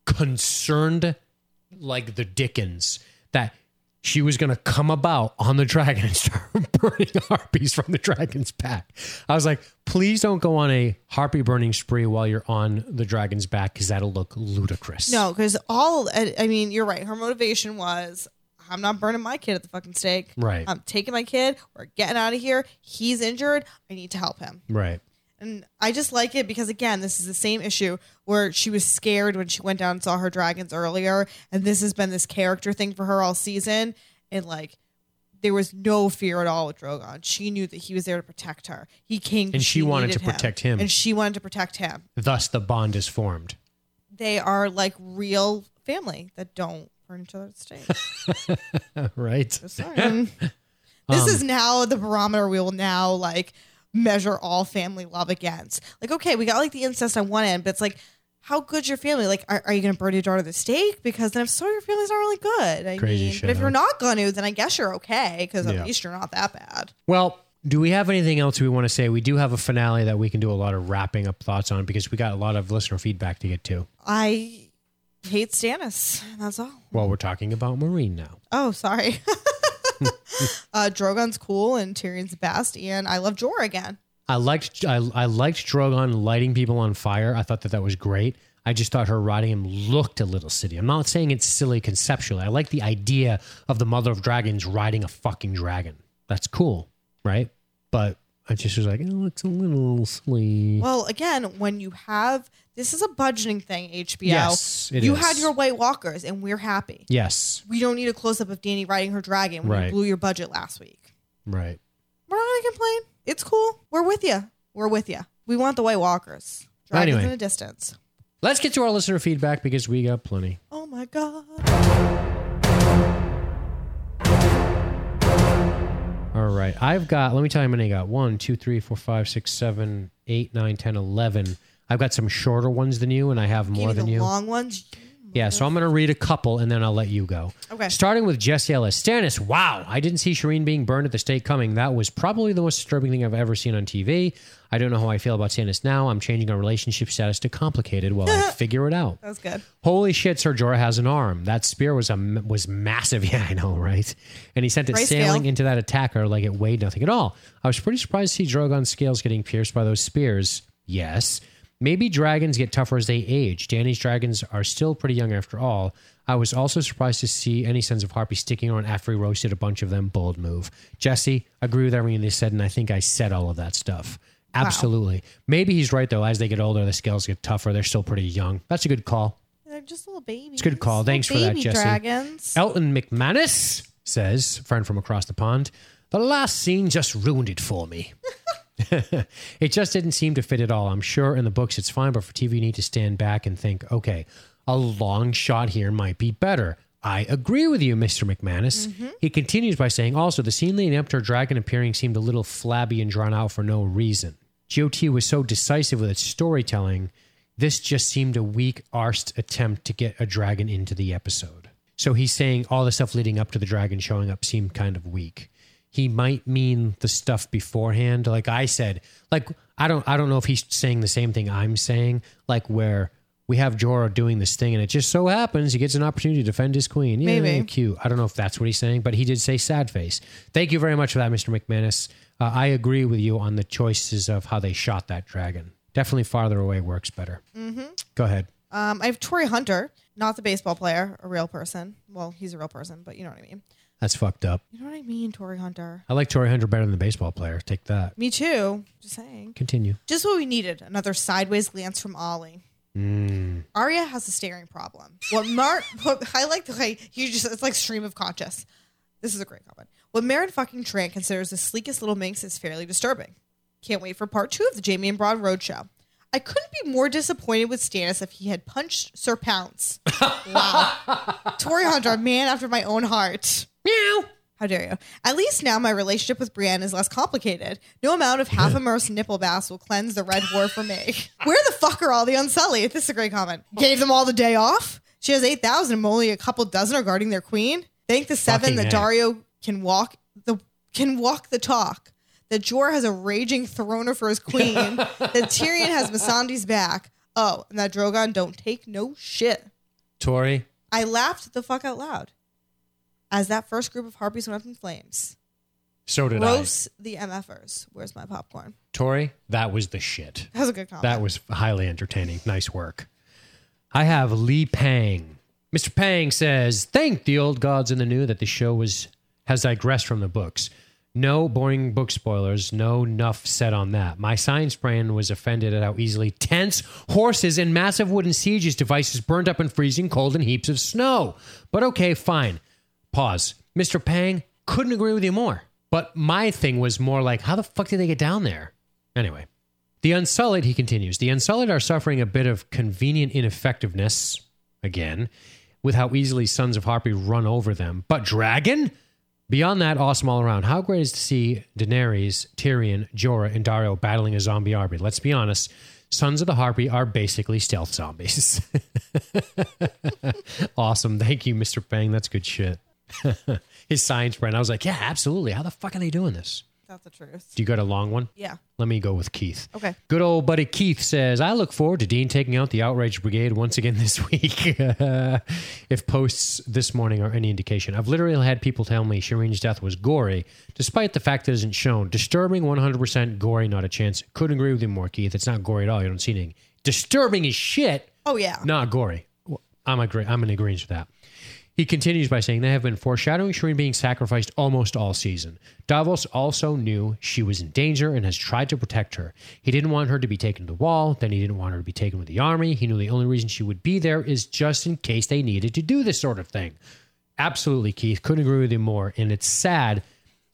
concerned like the Dickens that she was gonna come about on the dragon and start burning harpies from the dragon's back. I was like, please don't go on a harpy burning spree while you're on the dragon's back because that'll look ludicrous. No, because all I I mean, you're right. Her motivation was, "I'm not burning my kid at the fucking stake. Right. I'm taking my kid. We're getting out of here. He's injured. I need to help him." Right. And I just like it because again, this is the same issue where she was scared when she went down and saw her dragons earlier, and this has been this character thing for her all season. And like, there was no fear at all with Drogon. She knew that he was there to protect her. He came, And she wanted needed to protect him. and she wanted to protect him. Thus the bond is formed. They are like real family that don't burn each other at stake. right. This is um, now the barometer we will now like measure all family love against. Like, okay, we got like the incest on one end, but it's like, how good's your family? Like, are, are you going to burn your daughter to the stake? Because then if so, your family's not really good. I Crazy mean, shit, but if huh? you're not going to, then I guess you're okay because Yeah. at least you're not that bad. Well, do we have anything else we want to say? We do have a finale that we can do a lot of wrapping up thoughts on because we got a lot of listener feedback to get to. I hate Stannis. That's all. Well, we're talking about Meereen now. Oh, sorry. uh, Drogon's cool and Tyrion's the best, and I love Jorah again. I liked I, I liked Drogon lighting people on fire. I thought that that was great. I just thought her riding him looked a little silly. I'm not saying it's silly conceptually. I like the idea of the mother of dragons riding a fucking dragon. That's cool, right? But I just was like, it looks a little silly. Well, again, when you have this is a budgeting thing, HBO. Yes, it you is. had your White Walkers, and we're happy. yes, We don't need a close up of Dany riding her dragon when Right. you blew your budget last week. right. We're not gonna complain. It's cool. We're with you. We're with you. We want the White Walkers. Dragons Anyway. in the distance. Let's get to our listener feedback because we got plenty. Oh my god. All right. I've got, let me tell you how many I got. One, two, three, four, five, six, seven, eight, nine, ten, eleven. I've got some shorter ones than you, and I have more than you. long ones. Yeah, so I'm going to read a couple and then I'll let you go. Okay. Starting with Jesse Ellis. Stannis, wow. I didn't see Shireen being burned at the stake coming. That was probably the most disturbing thing I've ever seen on TV. I don't know how I feel about Stannis now. I'm changing our relationship status to complicated while I figure it out. That was good. Holy shit, Ser Jorah has an arm. That spear was a was massive. Yeah, I know, right? And he sent it sailing into that attacker like it weighed nothing at all. I was pretty surprised to see Drogon's scales getting pierced by those spears. Yes. Maybe dragons get tougher as they age. Dany's dragons are still pretty young after all. I was also surprised to see any Sons of Harpy sticking around after he roasted a bunch of them. Bold move. Jesse, agree with everything they said, and I think I said all of that stuff. Absolutely. Maybe he's right, though. As they get older, the scales get tougher. They're still pretty young. That's a good call. They're just little babies. It's a good call. Thanks for that, Jesse. Dragons. Elton McManus says, friend from across the pond, the last scene just ruined it for me. it just didn't seem to fit at all. I'm sure in the books it's fine, but for TV, you need to stand back and think, okay, a long shot here might be better. I agree with you, Mr. McManus. Mm-hmm. He continues by saying, also, the scene leading up to her dragon appearing seemed a little flabby and drawn out for no reason. GOT was so decisive with its storytelling, this just seemed a weak, arsed attempt to get a dragon into the episode. So he's saying all the stuff leading up to the dragon showing up seemed kind of weak. He might mean the stuff beforehand, like I said. Like I don't, I don't know if he's saying the same thing I'm saying. Like where we have Jorah doing this thing, and it just so happens he gets an opportunity to defend his queen. Yeah, Maybe. cute. I don't know if that's what he's saying, but he did say sad face. Thank you very much for that, Mr. McManus. Uh, I agree with you on the choices of how they shot that dragon. Definitely farther away works better. Mm-hmm. Go ahead. Um, I have Tory Hunter, not the baseball player, a real person. Well, he's a real person, but you know what I mean. That's fucked up. You know what I mean, Tory Hunter. I like Torrey Hunter better than the baseball player. Take that. Me too. Just saying. Continue. Just what we needed. Another sideways glance from Olly. Mm. Arya has a staring problem. What Mar what I like the way you just it's like stream of conscious. This is a great comment. What Meryn fucking Trant considers the sleekest little minx is fairly disturbing. Can't wait for part two of the Jaime and Bronn Roadshow. I couldn't be more disappointed with Stannis if he had punched Ser Pounce. wow. Tory Hunter, a man after my own heart. Meow. How dare you? At least now my relationship with Brienne is less complicated. No amount of half immersed nipple baths will cleanse the red whore for me. Where the fuck are all the Unsullied? This is a great comment. Gave them all the day off? She has 8,000 and only a couple dozen are guarding their queen? Thank the seven Fucking that. Daario can walk the can walk the talk. That Jorah has a raging throner for his queen. that Tyrion has Missandei's back. Oh, and that Drogon don't take no shit. Tori, I laughed the fuck out loud as that first group of harpies went up in flames. so did I. Gross the MFers. Where's my popcorn? I. Tori, that was the shit. That was a good comment. That was highly entertaining. Nice work. I have Lee Pang. Mr. Pang says, "Thank the old gods and the new that the show was has digressed from the books. No boring book spoilers. No nuff said on that. My science brain was offended at how easily tents, horses, and massive wooden sieges devices burned up in freezing cold and heaps of snow. But okay, fine. Pause. Mr. Pang couldn't agree with you more. But my thing was more like, how the fuck did they get down there? Anyway." The Unsullied, he continues, the Unsullied are suffering a bit of convenient ineffectiveness, again, with how easily Sons of Harpy run over them. But Dragon? Beyond that, awesome all around. How great is to see Daenerys, Tyrion, Jorah, and Daario battling a zombie army? Let's be honest, Sons of the Harpy are basically stealth zombies. awesome. Thank you, Mr. Pang. That's good shit. His science brain. I was like, yeah, absolutely. How the fuck are they doing this? That's the truth. Do you got a long one? Yeah. Let me go with Keith. Okay. Good old buddy Keith says, I look forward to Dean taking out the Outrage Brigade once again this week. if posts this morning are any indication. I've literally had people tell me Shireen's death was gory, despite the fact that it isn't shown. Disturbing, 100% gory, not a chance. Couldn't agree with you more, Keith. It's not gory at all. You don't see anything. Disturbing as shit, Oh yeah. not gory. I'm, agree- I'm in agreement with that. He continues by saying they have been foreshadowing Shireen being sacrificed almost all season. Davos also knew she was in danger and has tried to protect her. He didn't want her to be taken to the wall, then he didn't want her to be taken with the army. He knew the only reason she would be there is just in case they needed to do this sort of thing. Absolutely, Keith. Couldn't agree with you more. And it's sad.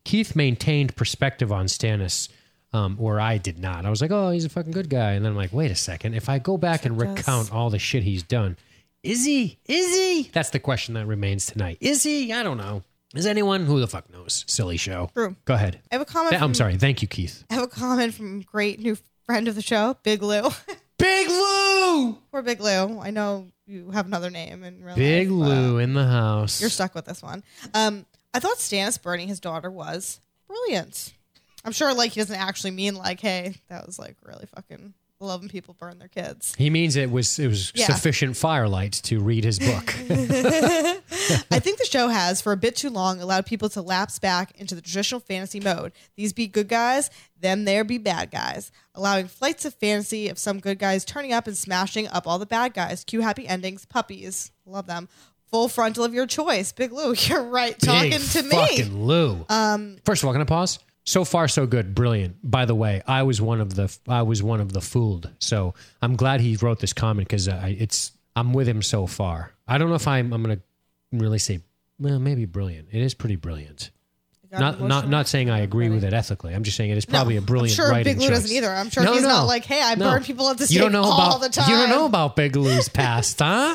Keith maintained perspective on Stannis, um, where I did not. I was like, oh, he's a fucking good guy. And then I'm like, wait a second. If I go back and recount all the shit he's done, is he? Is he? That's the question that remains tonight. Is he? I don't know. Is anyone? Who the fuck knows? Silly show. True. Go ahead. I have a comment. I'm sorry. Thank you, Keith. I have a comment from great new friend of the show, Big Lou. Big Lou! Poor Big Lou. I know you have another name in real Big life, Lou in the house. You're stuck with this one. Um, I thought Stannis burning his daughter was brilliant. I'm sure, like, he doesn't actually mean like, hey, that was like really fucking loving people burn their kids. He means it was it was Yeah. sufficient firelight to read his book. I think the show has, for a bit too long, allowed people to lapse back into the traditional fantasy mode. These be good guys, them there be bad guys, allowing flights of fantasy of some good guys turning up and smashing up all the bad guys. Cue happy endings, puppies, love them. Full frontal of your choice. Big Lou, you're right. Talking Big to me. fucking Lou. Um, First of all, can I pause? So far, so good, brilliant. By the way, I was one of the I was one of the fooled. So I'm glad he wrote this comment because it's I'm with him so far. I don't know if I'm I'm gonna really say well maybe brilliant. It is pretty brilliant. Not not emotional. not saying I agree with it ethically. I'm just saying it is probably No, a brilliant I'm sure writing Big Lou choice. doesn't either. I'm sure No, he's no. not like, hey, I burn people at the You stake don't know all about the time. you don't know about Big Lou's past, huh?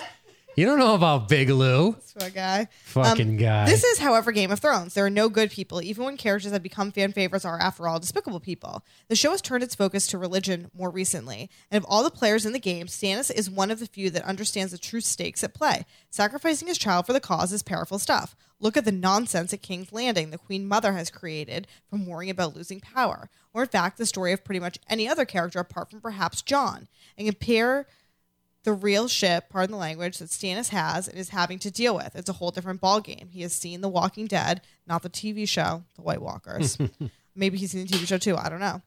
You don't know about Big Lou. Poor guy. Fucking guy. Um, This is, however, Game of Thrones. There are no good people, even when characters that become fan favorites are, after all, despicable people. The show has turned its focus to religion more recently, and of all the players in the game, Stannis is one of the few that understands the true stakes at play. Sacrificing his child for the cause is powerful stuff. Look at the nonsense at King's Landing the Queen Mother has created from worrying about losing power, or in fact, the story of pretty much any other character apart from perhaps Jon, and compare the real shit, pardon the language, that Stannis has and is having to deal with. It's a whole different ballgame. He has seen The Walking Dead, not the TV show, The White Walkers. Maybe he's seen the TV show too. I don't know.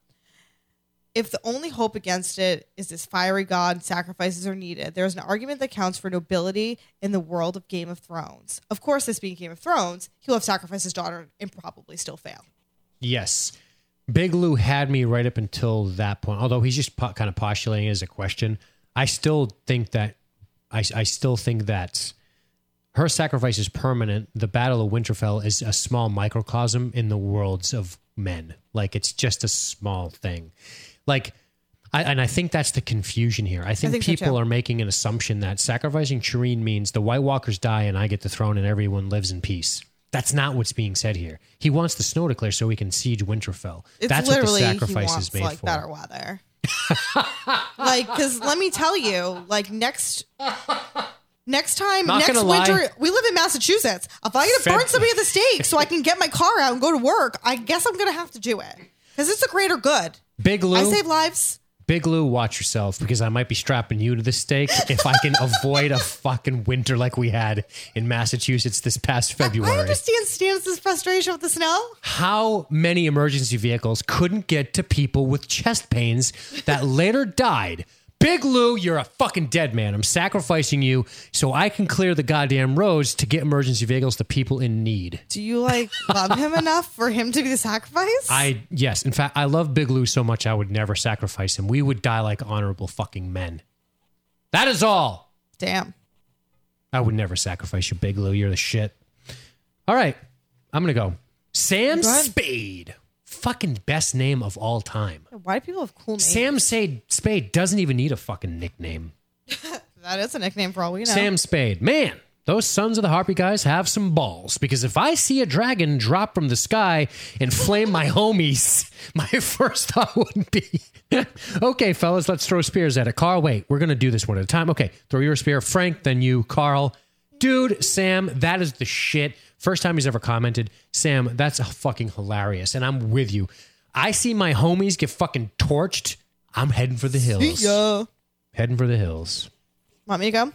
If the only hope against it is this fiery god and sacrifices are needed, there is an argument that counts for nobility in the world of Game of Thrones. Of course, this being Game of Thrones, he'll have sacrificed his daughter and probably still fail. Yes. Big Lou had me right up until that point. Although he's just po- kind of postulating as a question, I still think that I, I still think that her sacrifice is permanent. The Battle of Winterfell is a small microcosm in the worlds of men. Like it's just a small thing. Like, I, and I think that's the confusion here. I think, think people too. are making an assumption that sacrificing Shireen means the White Walkers die and I get the throne and everyone lives in peace. That's not what's being said here. He wants the snow to clear so he can siege Winterfell. It's That's what the sacrifice is made like for. better weather. Like, because let me tell you, like next. Next time, Not next gonna lie. winter, we live in Massachusetts. If I get to Feb- burn somebody at the stake so I can get my car out and go to work, I guess I'm gonna have to do it because it's a greater good. Big Lou, I save lives. Big Lou, watch yourself because I might be strapping you to the stake if I can avoid a fucking winter like we had in Massachusetts this past I February. understand Stannis' frustration with the snow. How many emergency vehicles couldn't get to people with chest pains that later died? Big Lou, you're a fucking dead man. I'm sacrificing you so I can clear the goddamn roads to get emergency vehicles to people in need. Do you like love him enough for him to be the sacrifice? I yes, in fact, I love Big Lou so much I would never sacrifice him. We would die like honorable fucking men. That is all. Damn. I would never sacrifice you, Big Lou. You're the shit. All right, I'm gonna go. Sam Go. Spade, fucking best name of all time. Why do people have cool names? Sam Spade, Spade doesn't even need a fucking nickname. That is a nickname for all we know. Sam Spade, man. Those Sons of the Harpy guys have some balls because if I see a dragon drop from the sky and flame my homies, my first thought wouldn't be, okay, fellas, let's throw spears at it. Carl, wait, we're going to do this one at a time. Okay, throw your spear. Frank, then you, Carl. Dude, Sam, that is the shit. First time he's ever commented. Sam, that's fucking hilarious. And I'm with you. I see my homies get fucking torched. I'm heading for the hills. Yeah. Heading for the hills. Want me to go?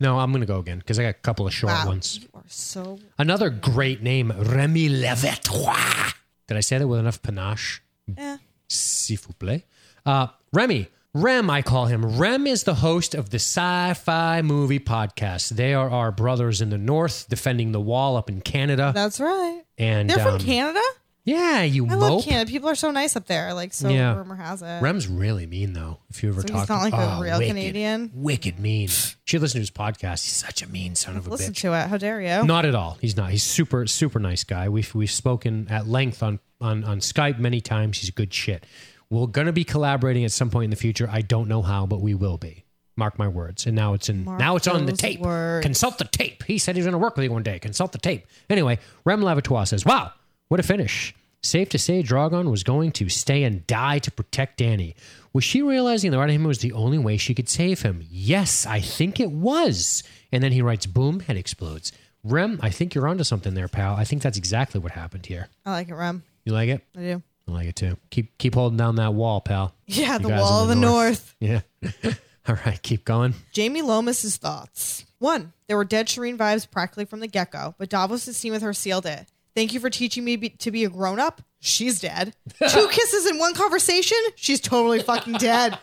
No, I'm going to go again because I got a couple of short Wow. ones. You are so. Another great name, Remy Levetrois. Did I say that with enough panache? Eh. S'il vous plaît. Uh, Remy. Rem, I call him. Rem is the host of the Sci Fi Movie Podcast. They are our brothers in the North defending the wall up in Canada. That's right. And They're um, from Canada? Yeah, you I mope. love Canada. People are so nice up there. Like, so Yeah. rumor has it. Rem's really mean though. If you ever So talk, he's not like a Oh, real Canadian? Wicked mean. She listen to his podcast. He's such a mean son of a Listen bitch. to it. How dare you? Not at all. He's not. He's super super nice guy. We've we've spoken at length on on on Skype many times. He's good shit. We're gonna be collaborating at some point in the future. I don't know how, but we will be. Mark my words. And now it's in Mark now it's on the tape. words. Consult the tape. He said he's gonna work with you one day. Consult the tape. Anyway, Rem Lavatois says, Wow, what a finish. Safe to say Drogon was going to stay and die to protect Dany. Was she realizing the right of him was the only way she could save him? Yes, I think it was. And then he writes, boom, head explodes. Rem, I think you're onto something there, pal. I think that's exactly what happened here. I like it, Rem. You like it? I do. I like it too. Keep keep holding down that wall, pal. Yeah, the wall of the north. Yeah. All right, keep going. Jamie Lomas's thoughts. One, there were dead Shireen vibes practically from the get go, but Davos' scene with her sealed it. Thank you for teaching me be- to be a grown up. She's dead. Two kisses in one conversation. She's totally fucking dead.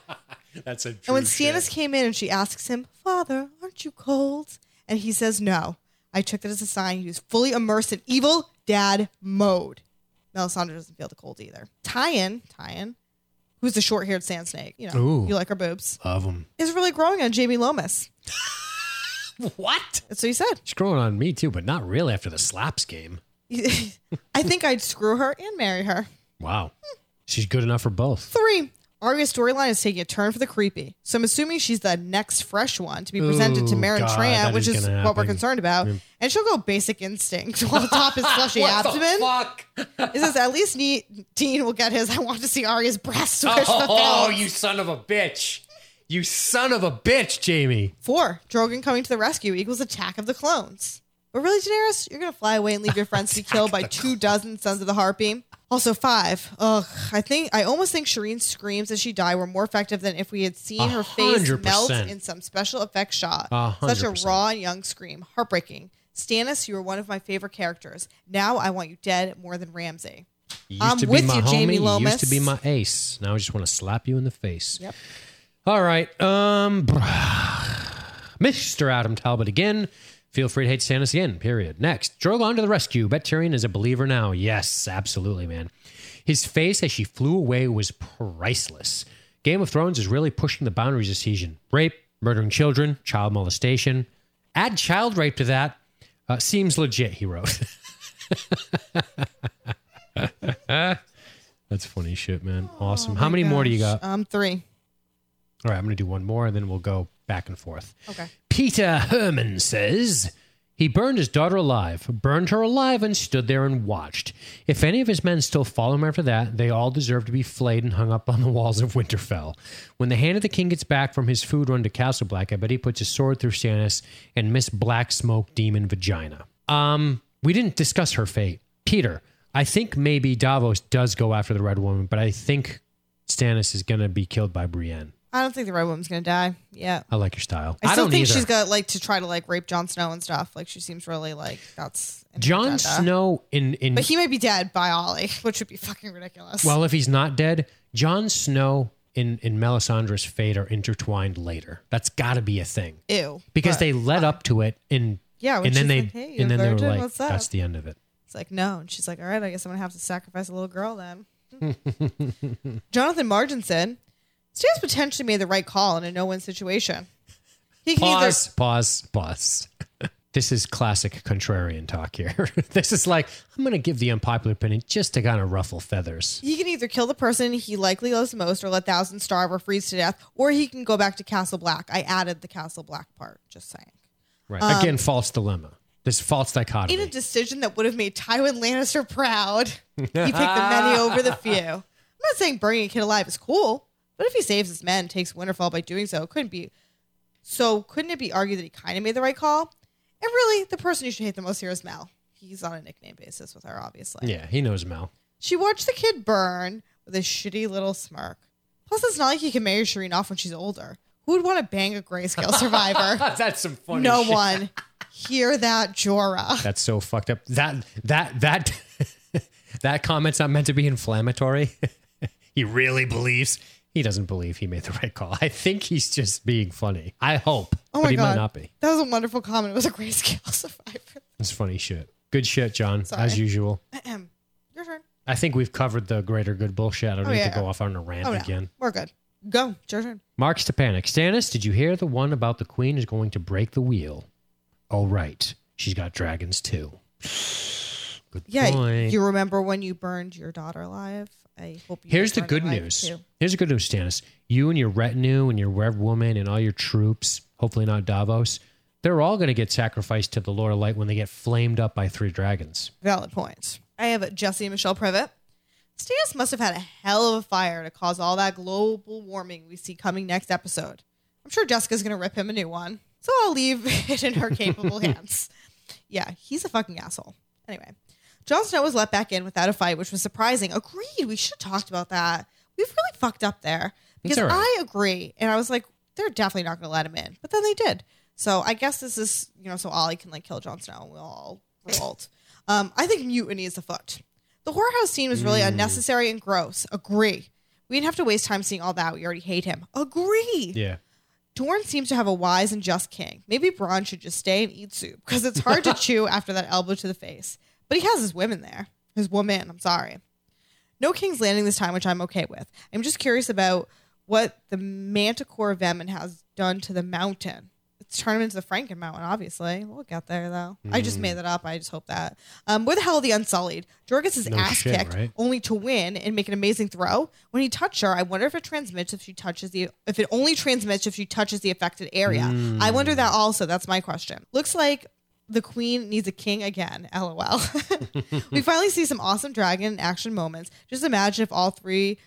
That's a And when Stannis came in and she asks him, Father, aren't you cold? And he says no. I took that as a sign he was fully immersed in evil dad mode. Melisandre doesn't feel the cold either. Tyene, Tyene, who's the short haired sand snake, you know, Ooh. you like her boobs, Love them. is really growing on Jamie Lomas. What? That's what he said. She's growing on me too, but not really after the slaps game. I think I'd screw her and marry her. Wow. She's good enough for both. Three, Arya's storyline is taking a turn for the creepy. So I'm assuming she's the next fresh one to be presented to Ooh, Meryn God, Trant, that which is is gonna what we're happen. concerned about. Mm. And she'll go basic instinct while the top his fleshy abdomen. the fuck? It says at least Ne- Dean will get his I want to see Arya's breasts wish Oh, fulfilled. you son of a bitch. You son of a bitch, Jamie. Four, Drogon coming to the rescue equals attack of the clones. But really, Daenerys, you're gonna fly away and leave your friends to be killed by two dozen sons of the Harpy. Also, five. Ugh, I think I almost think Shireen's screams as she died were more effective than if we had seen her face melt in some special effects shot. A hundred Such a percent. raw and young scream, heartbreaking. Stannis, you were one of my favorite characters. Now I want you dead more than Ramsay. You used I'm to be with my you, homie. Jamie You Lomas. used to be my ace. Now I just want to slap you in the face. Yep. All right. Um, Mr. Adam Talbot again. Feel free to hate Stannis again, period. Next, Drogon to the rescue. Bet Tyrion is a believer now. Yes, absolutely, man. His face as she flew away was priceless. Game of Thrones is really pushing the boundaries of season. Rape, murdering children, child molestation. Add child rape to that. Uh, seems legit, he wrote. That's funny shit, man. Awesome. How many more do you got? Um, three. All right, I'm going to do one more and then we'll go back and forth. Okay. Peter Herman says he burned his daughter alive, burned her alive, and stood there and watched. If any of his men still follow him after that, they all deserve to be flayed and hung up on the walls of Winterfell. When the hand of the king gets back from his food run to Castle Black, I bet he puts his sword through Stannis and Miss Black Smoke Demon Vagina. Um, we didn't discuss her fate. Peter, I think maybe Davos does go after the Red Woman, but I think Stannis is going to be killed by Brienne. I don't think the Red Woman's gonna die. Yeah. I like your style. I still don't think either. she's got like to try to like rape Jon Snow and stuff. Like she seems really like that's Jon agenda. Snow in in But he might be dead by Olly, which would be fucking ridiculous. well, if he's not dead, Jon Snow in in Melisandre's fate are intertwined later. That's got to be a thing ew. because But they led up to it, and Yeah, when and then she's they like, "Hey, you and then they were virgin? like, What's up?" that's the end of it. It's like no, and she's like, all right, I guess I'm gonna have to sacrifice a little girl then. Jonathan Margin said, "Stan's potentially made the right call in a no-win situation. He can either Pause. Pause. Pause. This is classic contrarian talk here. this is like I'm going to give the unpopular opinion just to kind of ruffle feathers. he can either kill the person he likely loves most, or let thousands starve or freeze to death, or he can go back to Castle Black. I added the Castle Black part. Just saying." Right. Again, um, false dilemma. This false dichotomy. In a decision that would have made Tywin Lannister proud, he picked the many over the few. I'm not saying burning a kid alive is cool, but if he saves his men, takes Winterfell by doing so, couldn't be. So couldn't it be argued that he kind of made the right call? And really, the person you should hate the most here is Mel. He's on a nickname basis with her, obviously. yeah, he knows Mel. She watched the kid burn with a shitty little smirk. Plus, it's not like he can marry Shireen off when she's older. Who would want to bang a grayscale survivor? That's some funny. no shit. one. Hear that, Jorah. That's so fucked up. That that that that comment's not meant to be inflammatory. he really believes he doesn't believe he made the right call. I think he's just being funny. I hope, Oh but he god, might not be. That was a wonderful comment. It was a grayscale survivor. It's funny shit. Good shit, John. Sorry. As usual. Ahem. Your turn. I think we've covered the greater good bullshit. I don't Oh, need yeah. to go off on a rant Oh no, again. we're good. Go. It's your turn. Mark Stepanek. Stannis, did you hear the one about the queen is going to break the wheel? Oh, right. She's got dragons too. Good Yeah, point. you remember when you burned your daughter alive? I hope you Here's the good news. too. Here's the good news, Stannis. You and your retinue and your Rev woman and all your troops, hopefully not Davos, they're all going to get sacrificed to the Lord of Light when they get flamed up by three dragons. Valid point. I have Jesse and Michelle Privet. Stannis must have had a hell of a fire to cause all that global warming we see coming next episode. I'm sure Jessica's going to rip him a new one, so I'll leave it in her capable hands. Yeah, he's a fucking asshole. Anyway, Jon Snow was let back in without a fight, which was surprising. Agreed. We should have talked about that. We've really fucked up there because right. I agree, and I was like, they're definitely not going to let him in. But then they did. So I guess this is, you know, so Olly can like kill Jon Snow and we'll all revolt. Um, I think mutiny is afoot. The whorehouse scene was really unnecessary and gross. Agree. We didn't have to waste time seeing all that. We already hate him. Agree. Yeah. Dorne seems to have a wise and just king. Maybe Bronn should just stay and eat soup because it's hard to chew after that elbow to the face. But he has his women there. His woman, I'm sorry. No King's Landing this time, which I'm okay with. I'm just curious about what the Manticore Venom has done to the mountain. It's turned into the Franken Mountain, obviously. We'll get there, though. I just made that up. I just hope that. Um, where the hell are the Unsullied? Jorah gets his No ass shit, kicked right? only to win and make an amazing throw. When he touched her, I wonder if it transmits if she touches the if it only transmits if she touches the affected area. I wonder that also. That's my question. Looks like the queen needs a king again. LOL. we finally see some awesome dragon action moments. Just imagine if all three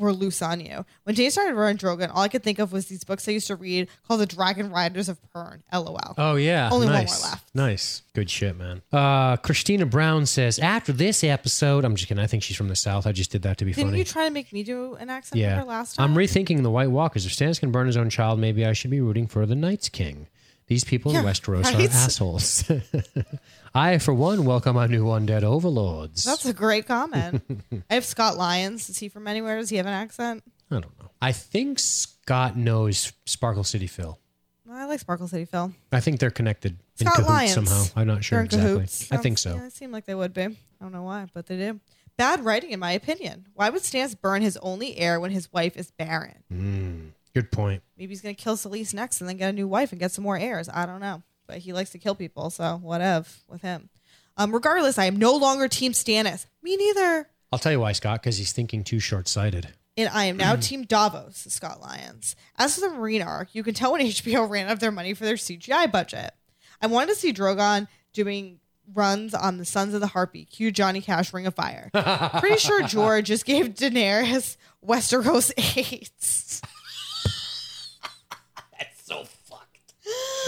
were loose on you. When Jay started running Drogon, all I could think of was these books I used to read called The Dragon Riders of Pern. LOL. Oh yeah, Only one nice. more left. Nice, good shit, man. Uh, Christina Brown says after this episode, I'm just kidding. I think she's from the south. I just did that to be Didn't funny. you try to make me do an accent yeah, for her last time? I'm rethinking the White Walkers. If Stannis can burn his own child, maybe I should be rooting for the Night's King. These people in Yeah, Westeros right? are assholes. I, for one, welcome our new undead overlords. That's a great comment. I have Scott Lyons. Is he from anywhere? Does he have an accent? I don't know. I think Scott knows Sparkle City Phil. I like Sparkle City Phil. I think they're connected in Scott cahoots Lyons. somehow. I'm not sure exactly. cahoots. I think so. Yeah, it seemed like they would be. I don't know why, but they do. Bad writing, in my opinion. Why would Stans burn his only heir when his wife is barren? Mm, good point. Maybe he's gonna kill Selyse next and then get a new wife and get some more heirs. I don't know, but he likes to kill people, so whatever with him. Um, regardless, I am no longer Team Stannis. Me neither. I'll tell you why, Scott, because he's thinking too short sighted. And I am now Team Davos, Scott Lyons. As for the Meereen arc, you can tell when HBO ran out of their money for their CGI budget. I wanted to see Drogon doing runs on the Sons of the Harpy, cue Johnny Cash Ring of Fire. Pretty sure George just gave Daenerys Westeros AIDS. That's so fucked.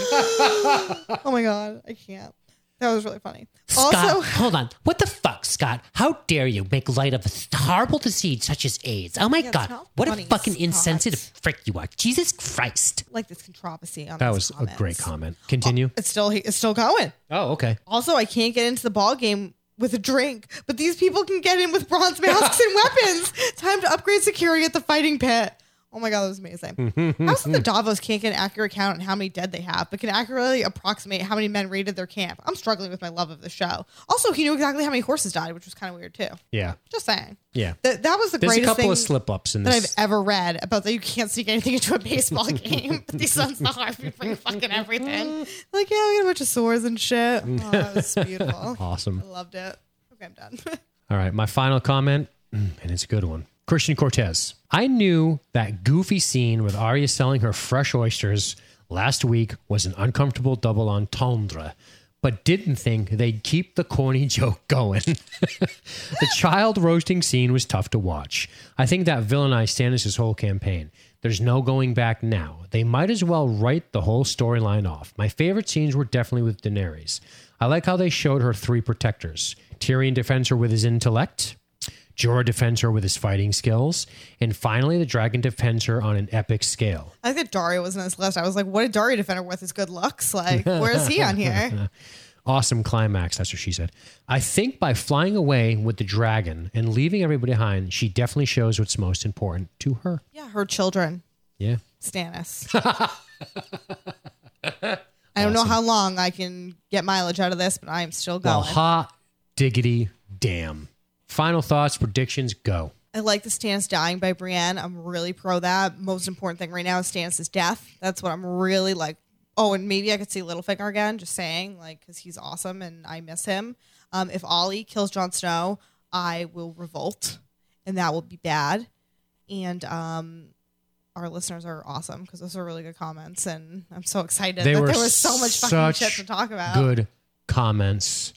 Oh my god, I can't. That was really funny. Scott, Also, hold on. What the fuck, Scott? How dare you make light of a horrible disease such as AIDS? Oh my Yeah, god, what funny, a fucking Scott. insensitive prick you are. Jesus Christ. like this controversy on That these was a great comment. Continue. Oh, it's still it's still going. Oh, okay. Also, I can't get into the ball game with a drink, but these people can get in with bronze masks and weapons. Time to upgrade security at the fighting pit. Oh my god, that was amazing. How's it the Davos can't get an accurate count on how many dead they have, but can accurately approximate how many men raided their camp? I'm struggling with my love of the show. Also, he knew exactly how many horses died, which was kind of weird too. Yeah. Just saying. Yeah. That that was the There's a greatest couple thing of slip ups in that I've ever read about that you can't sneak anything into a baseball game. but these sons of Harpy bring fucking everything. Like, yeah, we got a bunch of swords and shit. Oh, that was beautiful. Awesome. I loved it. Okay, I'm done. All right, my final comment, mm, and it's a good one. Christian Cortez. I knew that goofy scene with Arya selling her fresh oysters last week was an uncomfortable double entendre, but didn't think they'd keep the corny joke going. the child roasting scene was tough to watch. I think that villainized Stannis' whole campaign. There's no going back now. They might as well write the whole storyline off. My favorite scenes were definitely with Daenerys. I like how they showed her three protectors. Tyrion defends her with his intellect. Jorah defends her with his fighting skills. And finally, the dragon defends her on an epic scale. I think Daario was on this list. I was like, what did Daario defend her with his good looks? Like, where is he on here? Awesome climax, that's what she said. I think by flying away with the dragon and leaving everybody behind, she definitely shows what's most important to her. Yeah, her children. Yeah. Stannis. I don't know how long I can get mileage out of this, but I'm still going. Well, hot diggity damn. Final thoughts, predictions, go. I like the Stannis dying by Brienne. I'm really pro that. Most important thing right now is Stannis' death. That's what I'm really like. Oh, and maybe I could see Littlefinger again. Just saying, like, because he's awesome and I miss him. Um, if Olly kills Jon Snow, I will revolt, and that will be bad. And um, our listeners are awesome because those are really good comments, and I'm so excited They that there was so much fucking shit to talk about. Good comments.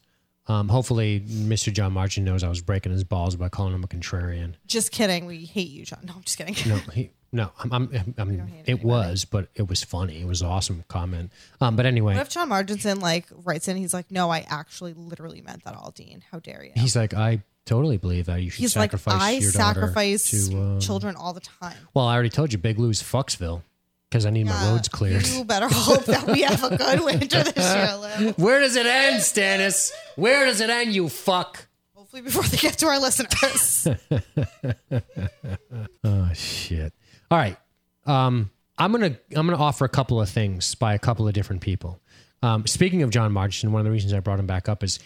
Um, hopefully, Mr. John Margin knows I was breaking his balls by calling him a contrarian. Just kidding. We hate you, John. No, I'm just kidding. No, he, no, I'm, I'm, I'm it was, but it was funny. It was an awesome comment. Um, but anyway, What if John Marginson like writes in? He's like, "No, I actually literally meant that all, Dean. How dare you?" he's like, I totally believe that you should He's like, sacrifice "I your daughter sacrifice to. Uh, children all the time." well, I already told you, Big Lou's Fucksville. Because I need my roads cleared. You better hope that we have a good winter this year, Lou. Where does it end, Stannis? Where does it end, you fuck? Hopefully before they get to our listeners. Oh shit. All right. Um, I'm gonna I'm gonna offer a couple of things by a couple of different people. Um, speaking of John Marston, one of the reasons I brought him back up is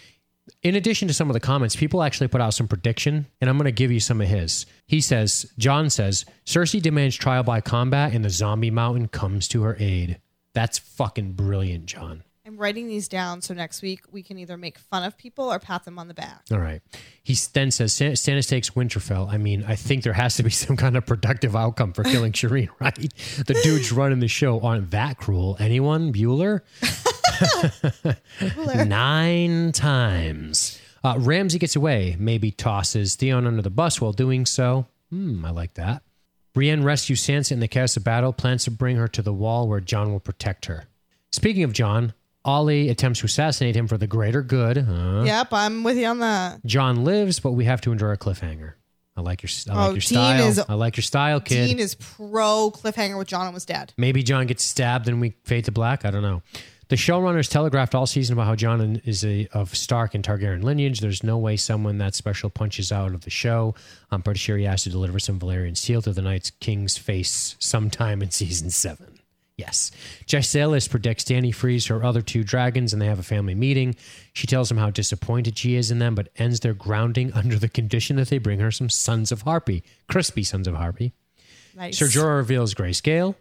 in addition to some of the comments, people actually put out some prediction, and I'm going to give you some of his. He says, John says, Cersei demands trial by combat, and the zombie mountain comes to her aid. That's fucking brilliant, John. I'm writing these down so next week we can either make fun of people or pat them on the back. All right. He then says, "Stan- Stannis takes Winterfell. I mean, I think there has to be some kind of productive outcome for killing Shireen, right? The dudes running the show aren't that cruel. Anyone? Bueller? Nine times. Uh, Ramsay gets away, maybe tosses Theon under the bus while doing so. Hmm, I like that. Brienne rescues Sansa in the chaos of battle, plans to bring her to the wall where Jon will protect her. Speaking of Jon, Olly attempts to assassinate him for the greater good. Huh? Yep, I'm with you on that. Jon lives, but we have to endure a cliffhanger. I like your, I like Oh, your Dean style. is- I like your style, kid. Dean is pro cliffhanger with Jon almost dead. Maybe Jon gets stabbed and we fade to black. I don't know. The showrunners telegraphed all season about how Jon is a, of Stark and Targaryen lineage. There's no way someone that special punches out of the show. I'm pretty sure he has to deliver some Valyrian steel to the Night's King's face sometime in season seven. Yes. Jess Salis predicts Dany frees her other two dragons and they have a family meeting. She tells him how disappointed she is in them, but ends their grounding under the condition that they bring her some Sons of Harpy, crispy Sons of Harpy. Nice. Sir Jorah reveals Grayscale.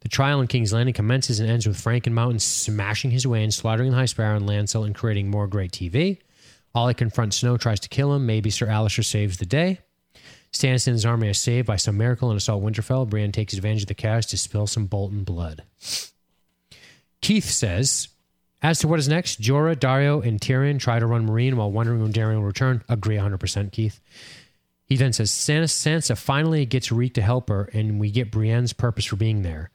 The trial in King's Landing commences and ends with Franken Mountain smashing his way in, slaughtering the High Sparrow and Lancel, and creating more great TV. Olly confronts Snow, tries to kill him. Maybe Sir Alliser saves the day. Stannis and his army are saved by some miracle and assault Winterfell. Brienne takes advantage of the chaos to spill some Bolton blood. Keith says, as to what is next, Jorah, Daario, and Tyrion try to run Meereen while wondering when Daario will return. Agree 100%, Keith. He then says, Sansa, Sansa finally gets Reek to help her, and we get Brienne's purpose for being there.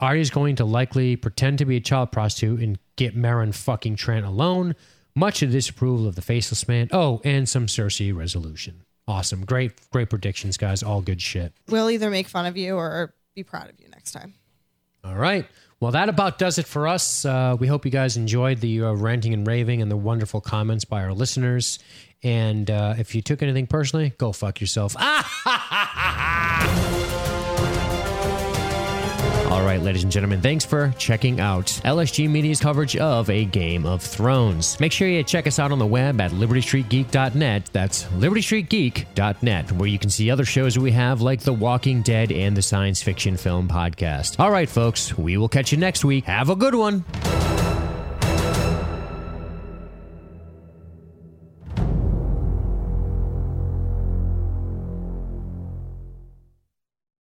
Arya's going to likely pretend to be a child prostitute and get Meryn fucking Trant alone, much to the disapproval of the faceless man. Oh, and some Cersei resolution. Awesome. Great, great predictions, guys. All good shit. We'll either make fun of you or be proud of you next time. All right. Well, that about does it for us. Uh, we hope you guys enjoyed the uh, ranting and raving and the wonderful comments by our listeners. And uh, if you took anything personally, go fuck yourself. All right, ladies and gentlemen, thanks for checking out LSG Media's coverage of A Game of Thrones. Make sure you check us out on the web at libertystreetgeek.net. That's libertystreetgeek.net, where you can see other shows we have like The Walking Dead and the Science Fiction Film Podcast. All right, folks, we will catch you next week. Have a good one.